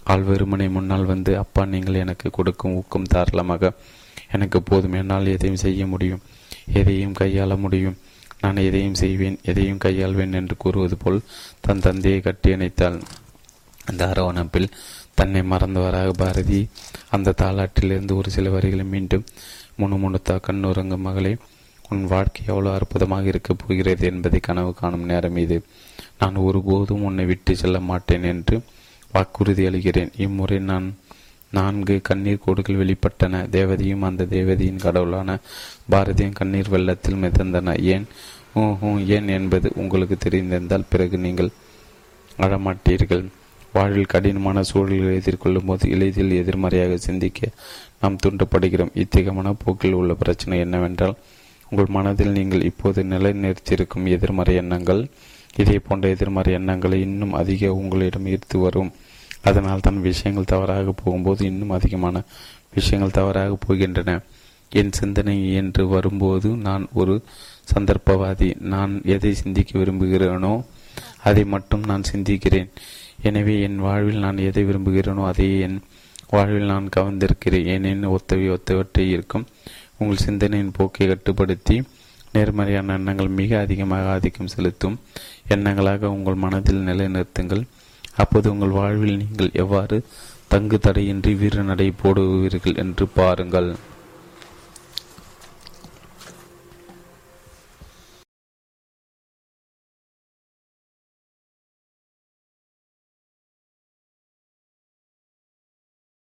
ஆள் வெறுமனை முன்னால் வந்து அப்பா நீங்கள் எனக்கு கொடுக்கும் ஊக்கம் தாராளமாக எனக்கு போதும். என்னால் எதையும் செய்ய முடியும். எதையும் கையாள முடியும். நான் எதையும் செய்வேன். எதையும் கையாள்வேன் என்று கூறுவது போல் தன் தந்தையை கட்டி அணைத்தாள். அந்த அரவணைப்பில் தன்னை மறந்தவராக பாரதி அந்த தாளாட்டிலிருந்து ஒரு சில வரிகளை மீண்டும் முணுமுணுத்தா கண்ணுறங்க மகளே உன் வாழ்க்கை எவ்வளோ அற்புதமாக இருக்கப் போகிறது என்பதை கனவு காணும் நேரம் இது. நான் ஒருபோதும் உன்னை விட்டு செல்ல மாட்டேன் என்று வாக்குறுதி அளிக்கிறேன். இம்முறை நான் நான்கு கண்ணீர் கோடுகள் வெளிப்பட்டன. தேவதையும் அந்த தேவதையின் கடவுளான பாரதியும் கண்ணீர் வெள்ளத்தில் மிதந்தன. ஏன்? ஹூ ஏன் என்பது உங்களுக்கு தெரிந்திருந்தால் பிறகு நீங்கள் அழமாட்டீர்கள். வாழ்வில் கடினமான சூழல்களை எதிர்கொள்ளும் போது எளிதில் எதிர்மறையாக சிந்திக்க நாம் தூண்டப்படுகிறோம் இத்தகைய மனப்போக்கில் உள்ள பிரச்சனை என்னவென்றால் உங்கள் மனதில் நீங்கள் இப்போது நிலைநிறுத்தியிருக்கும் எதிர்மறை எண்ணங்கள் இதே போன்ற எதிர்மறை எண்ணங்களை இன்னும் அதிக உங்களிடம் ஈர்த்து வரும். அதனால் தான் விஷயங்கள் தவறாக போகும்போது இன்னும் அதிகமான விஷயங்கள் தவறாக போகின்றன. என் சிந்தனை என்று வரும்போது நான் ஒரு சந்தர்ப்பவாதி. நான் எதை சிந்திக்க விரும்புகிறேனோ அதை மட்டும் நான் சிந்திக்கிறேன். எனவே என் வாழ்வில் நான் எதை விரும்புகிறேனோ அதை என் வாழ்வில் நான் கவர்ந்திருக்கிறேன். ஏனெனில் ஒத்தவை ஒத்தவற்றை இருக்கும் உங்கள் சிந்தனையின் போக்கை கட்டுப்படுத்தி நேர்மறையான எண்ணங்கள் மிக அதிகமாக ஆதிக்கம் செலுத்தும் எண்ணங்களாக உங்கள் மனதில் நிலைநிறுத்துங்கள். அப்போது உங்கள் வாழ்வில் நீங்கள் எவ்வாறு தங்கு தடையின்றி வீர நடை போடுவீர்கள் என்று பாருங்கள்.